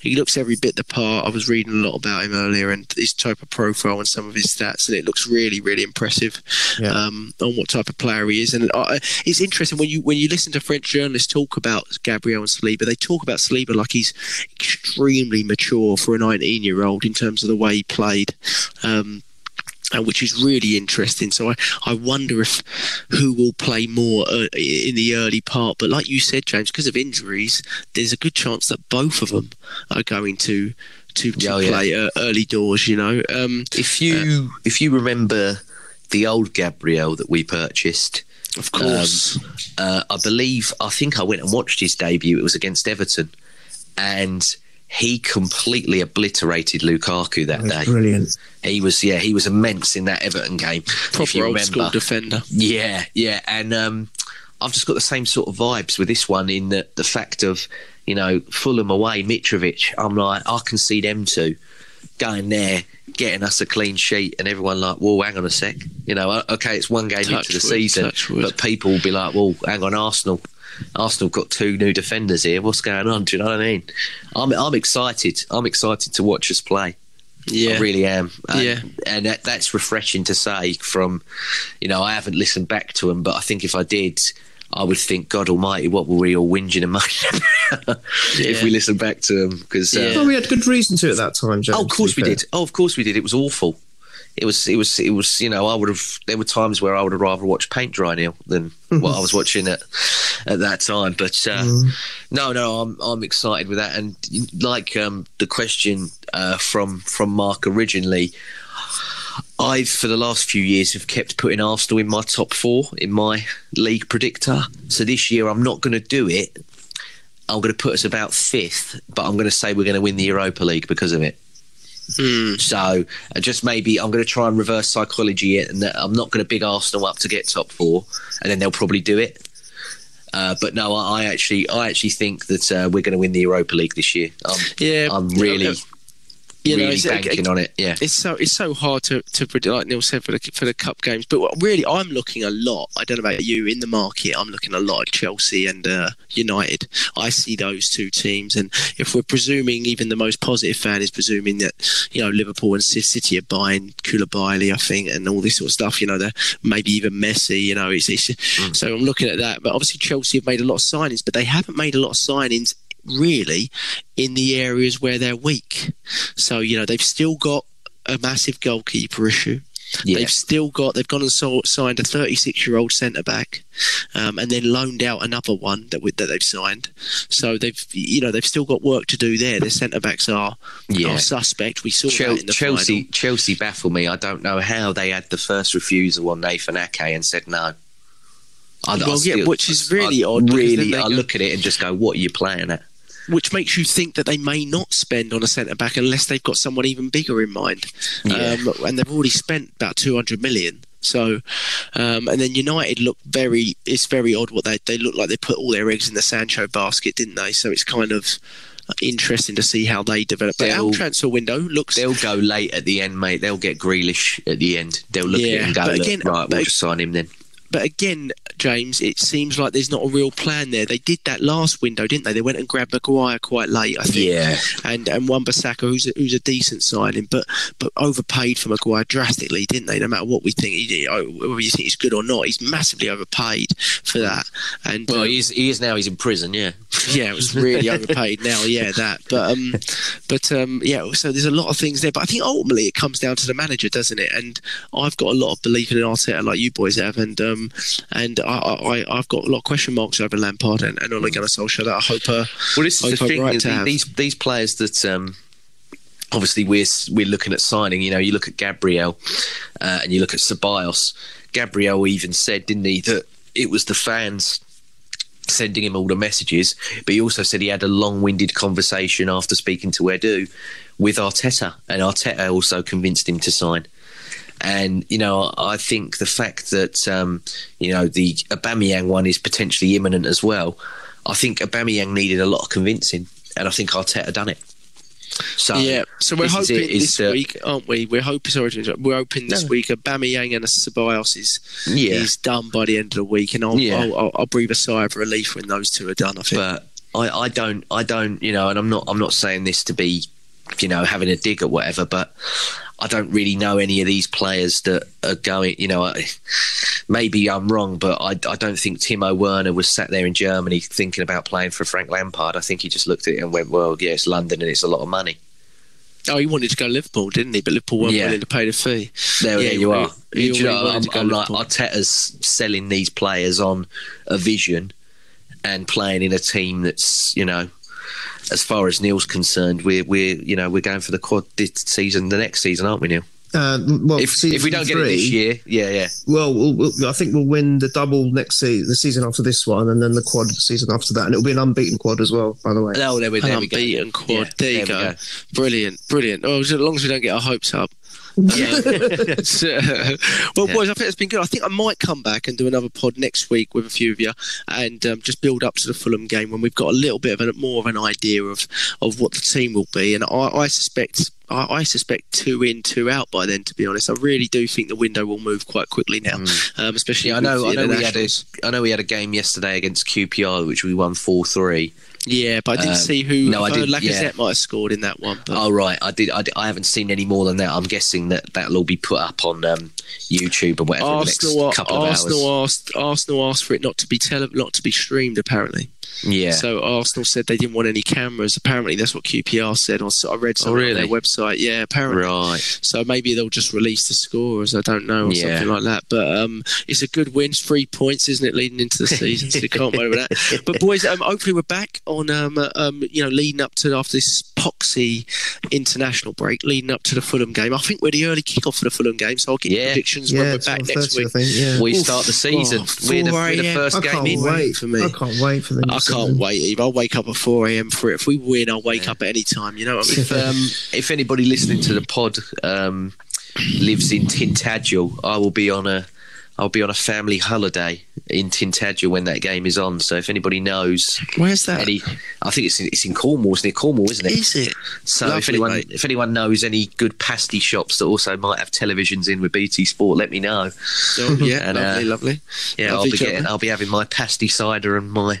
S1: he looks every bit the part. I was reading a lot about him earlier and his type of profile and some of his stats, and it looks really, really impressive
S2: Yeah.
S1: um, on what type of player he is. And I, it's interesting when you when you listen to French journalists talk about Gabriel and Saliba, they talk about Saliba like he's extremely mature for a 19 year old in terms of the way he played. Um, uh, which is really interesting. So I, I wonder if who will play more uh, in the early part. But like you said, James, because of injuries, there's a good chance that both of them are going to to, to
S3: Oh, yeah.
S1: play uh, early doors. You know, um,
S3: If you if you remember the old Gabriel that we purchased,
S1: of course.
S3: uh, I believe I think I went and watched his debut. It was against Everton, and he completely obliterated Lukaku that
S2: That's
S3: day.
S2: brilliant.
S3: He was yeah, he was immense in that Everton game. if
S1: Proper
S3: you
S1: old
S3: remember.
S1: school defender.
S3: Yeah, yeah, and um, I've just got the same sort of vibes with this one in the the fact of you know Fulham away, Mitrovic. I'm like I can see them two going there, getting us a clean sheet, and everyone like, well, hang on a sec, you know, uh, okay, it's one game
S1: Touch
S3: into the
S1: wood,
S3: season, but people will be like, well, hang on, Arsenal. Arsenal got two new defenders here. What's going on? Do you know what I mean? I'm I'm excited. I'm excited to watch us play.
S1: Yeah.
S3: I really am. And,
S1: Yeah.
S3: and that, that's refreshing to say. From, you know, I haven't listened back to them, but I think if I did, I would think, God Almighty, what were we all whinging and moaning <laughs> if we listened back to them? Because uh,
S1: Yeah.
S2: Well, we had good reason to at that time, James.
S3: oh, of course we
S2: fair.
S3: did. Oh, of course we did. It was awful. It was, it was, it was. You know, I would have. There were times where I would have rather watched paint dry Neil than what I was <laughs> watching at at that time. But uh, no, no, I'm I'm excited with that. And like um, the question uh, from from Mark originally, I've for the last few years have kept putting Arsenal in my top four in my league predictor. So this year I'm not going to do it. I'm going to put us about fifth, but I'm going to say we're going to win the Europa League because of it.
S1: Hmm.
S3: So just maybe I'm going to try and reverse psychology it, and I'm not going to big Arsenal up to get top four, and then they'll probably do it. Uh, but no, I, I actually, I actually think that uh, we're going to win the Europa League this year. I'm,
S1: Yeah,
S3: I'm really,
S1: you know,
S3: really
S1: it's-
S3: banking on it. Yeah,
S1: it's so it's so hard to, to predict, like Neil said, for the for the cup games. But really, I'm looking a lot. I don't know about you in the market. I'm looking a lot at Chelsea and uh, United. I see those two teams, and if we're presuming, even the most positive fan is presuming that you know Liverpool and City are buying Koulibaly, I think, and all this sort of stuff. You know, they're maybe even Messi. You know, it's, it's so I'm looking at that. But obviously, Chelsea have made a lot of signings, but they haven't made a lot of signings really in the areas where they're weak. So you know, they've still got a massive goalkeeper issue.
S3: yeah.
S1: They've still got. They've gone and signed a 36 year old centre back, um, and then loaned out another one that we, that they've signed. So they've you know they've still got work to do there. Their centre backs are
S3: Yeah.
S1: are suspect. We saw
S3: Chel-
S1: that in the
S3: Chelsea,
S1: final.
S3: Chelsea baffle me. I don't know how they had the first refusal on Nathan Ake and said no. I,
S1: Well, yeah, which is really odd,
S3: Really, I
S1: go-
S3: look at it and just go, "What are you playing at?"
S1: Which makes you think that they may not spend on a centre back unless they've got someone even bigger in mind.
S3: Yeah.
S1: Um, and they've already spent about 200 million. So, um, and then United look very, it's very odd what they, they look like they put all their eggs in the Sancho basket, didn't they? So it's kind of interesting to see how they develop. But
S3: They'll-
S1: our transfer window looks.
S3: They'll go late at the end, mate. They'll get Grealish at the end. They'll look at
S1: Yeah,
S3: it and go,
S1: again-
S3: right, we'll just sign him then."
S1: But again, James, it seems like there's not a real plan there. They did that last window, didn't they? They went and grabbed Maguire quite late, I think.
S3: Yeah.
S1: And and Wan-Bissaka, who's a, who's a decent signing, but but overpaid for Maguire drastically, didn't they? No matter what we think, he, whether you think he's good or not, he's massively overpaid for that. And
S3: Well,
S1: uh,
S3: he is, he is now. He's in prison. Yeah. <laughs>
S1: yeah, it was really overpaid now. Yeah, that. But um, but um, yeah. So there's a lot of things there. But I think ultimately it comes down to the manager, doesn't it? And I've got a lot of belief in Arteta, like you boys have, and um, and I, I I've got a lot of question marks over Lampard and, and Ole Gunnar Solskjaer that I hope. Uh,
S3: Well, this is the thing.
S1: right have.
S3: these these players that um, obviously we're we're looking at signing. You know, you look at Gabriel uh, and you look at Ceballos. Gabriel even said, didn't he, that it was the fans sending him all the messages, but he also said he had a long-winded conversation after speaking to Edu with Arteta, and Arteta also convinced him to sign. And you know, I think the fact that um, you know the Aubameyang one is potentially imminent as well. I think Aubameyang needed a lot of convincing, and I think Arteta done it. So
S1: yeah, so we're hoping
S3: it,
S1: this week, aren't we? We're hoping. Sorry, to interrupt, we're hoping this
S3: No.
S1: week. Aubameyang and a Ceballos is
S3: Yeah.
S1: is done by the end of the week, and I'll,
S3: Yeah.
S1: I'll, I'll, I'll breathe a sigh of relief when those two are done. I think.
S3: but I, I don't I don't you know and I'm not I'm not saying this to be you know having a dig or whatever but I don't really know any of these players that are going you know I, maybe I'm wrong but I, I don't think Timo Werner was sat there in Germany thinking about playing for Frank Lampard I think he just looked at it and went well yeah it's London and it's a lot of money
S1: Oh, he wanted to go to Liverpool, didn't he? But Liverpool weren't
S3: Yeah.
S1: willing to pay the fee.
S3: there,
S1: Yeah,
S3: there you are
S1: he-
S3: Do you know, I'm, I'm like. Arteta's selling these players on a vision and playing in a team that's you know as far as Neil's concerned, we're we're you know we're going for the quad this season, the next season, aren't we, Neil?
S2: Uh, well,
S3: If if we don't get it this year, yeah, yeah,
S2: well, we'll, we'll, I think we'll win the double next season, the season after this one, and then the quad the season after that, and it'll be an unbeaten quad as well. By the way,
S3: no, there we,
S1: An
S3: there we go.
S1: unbeaten quad.
S3: Yeah,
S1: there you
S3: there we
S1: go.
S3: go.
S1: Brilliant, brilliant. Oh, as long as we don't get our hopes up. <laughs> So- well,
S3: Yeah.
S1: boys, I think it's been good. I think I might come back and do another pod next week with a few of you and um, just build up to the Fulham game when we've got a little bit of a, more of an idea of, of what the team will be. And I, I suspect. I, I suspect two in, two out by then. To be honest, I really do think the window will move quite quickly now, um, especially.
S3: Mm. Yeah, I know. I know we had a,
S1: internationals.
S3: I know we had a game yesterday against QPR, which we won four three.
S1: Yeah, but I didn't
S3: Um,
S1: see who.
S3: no, I
S1: uh,
S3: did,
S1: Lacazette
S3: yeah.
S1: might have scored in that one. But
S3: Oh right, I did, I did. I haven't seen any more than that. I'm guessing that that'll all be put up on um, YouTube or whatever in the
S1: Arsenal,
S3: next couple of
S1: Arsenal
S3: hours.
S1: asked Arsenal asked for it not to be tele, not to be streamed. Apparently,
S3: Yeah.
S1: so Arsenal said they didn't want any cameras. Apparently, that's what QPR said. I I read something
S3: Oh, really?
S1: on their website. Yeah, apparently.
S3: right.
S1: So maybe they'll just release the scores. I don't know, or
S3: Yeah.
S1: something like that. But um, it's a good win. Three points, isn't it, leading into the season? so you can't worry about that. But boys, um, hopefully we're back on. Um, uh, um, you know, leading up to after this poxy international break, leading up to the Fulham game. I think we're the early kickoff for the Fulham game, so I'll get
S3: Yeah.
S1: predictions when we're back next week.
S2: Think. Yeah,
S3: We
S1: Oof.
S3: start the season.
S1: Oh,
S3: we're, the,
S1: 4
S3: we're the first
S2: I
S3: game
S2: can't
S3: in.
S2: wait
S1: for me.
S2: I can't wait for them.
S1: I can't wait, Eve. I'll wake up at 4 a.m. for it. If we win, I'll wake up at any time. You know what I mean?
S3: If, um, if anybody listening to the pod um, lives in Tintagel, I will be on a I'll be on a family holiday in Tintagel when that game is on. So if anybody knows
S1: Where's that?
S3: any, I think it's in, it's in Cornwall. It's near Cornwall, isn't it?
S1: Is it?
S3: So if anyone
S1: mate.
S3: if anyone knows any good pasty shops that also might have televisions in with BT Sport, let me know.
S1: Oh, yeah, <laughs>
S3: And, uh,
S1: lovely, lovely.
S3: Yeah,
S1: Lovely
S3: I'll be getting. I'll be having my pasty cider and my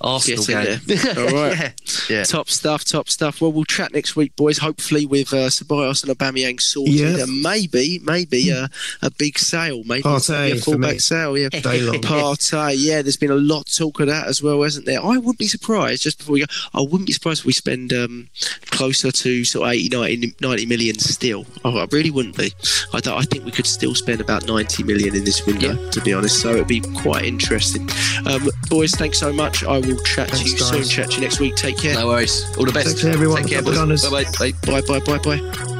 S3: Arsenal game. <laughs>
S1: All right.
S3: yeah. yeah.
S1: Top stuff, top stuff. Well, we'll chat next week, boys. Hopefully, with uh, Ceballos and Aubameyang sorted,
S2: Yeah.
S1: and maybe, maybe a, a big sale, maybe
S2: Partey
S1: a
S2: for
S1: fullback sale. Yeah,
S2: Day long.
S1: Partey. Yeah, there's been a lot of talk of that as well, hasn't there? I wouldn't be surprised. Just before we go, I wouldn't be surprised if we spend um, closer to sort of 80, 90, 90 million still. I, I really wouldn't be. I, don't- I think we could still spend about 90 million in this window, to be honest. So it'd be quite interesting. Um, boys, thanks so much. I will chat
S2: Thanks,
S1: to you
S2: guys.
S1: soon. Chat to you next week. Take care.
S3: No worries. All the best.
S2: Take care, everyone.
S3: Take care,
S2: Up the
S3: boys.
S2: Gunners.
S3: Bye bye.
S1: Bye bye bye bye bye.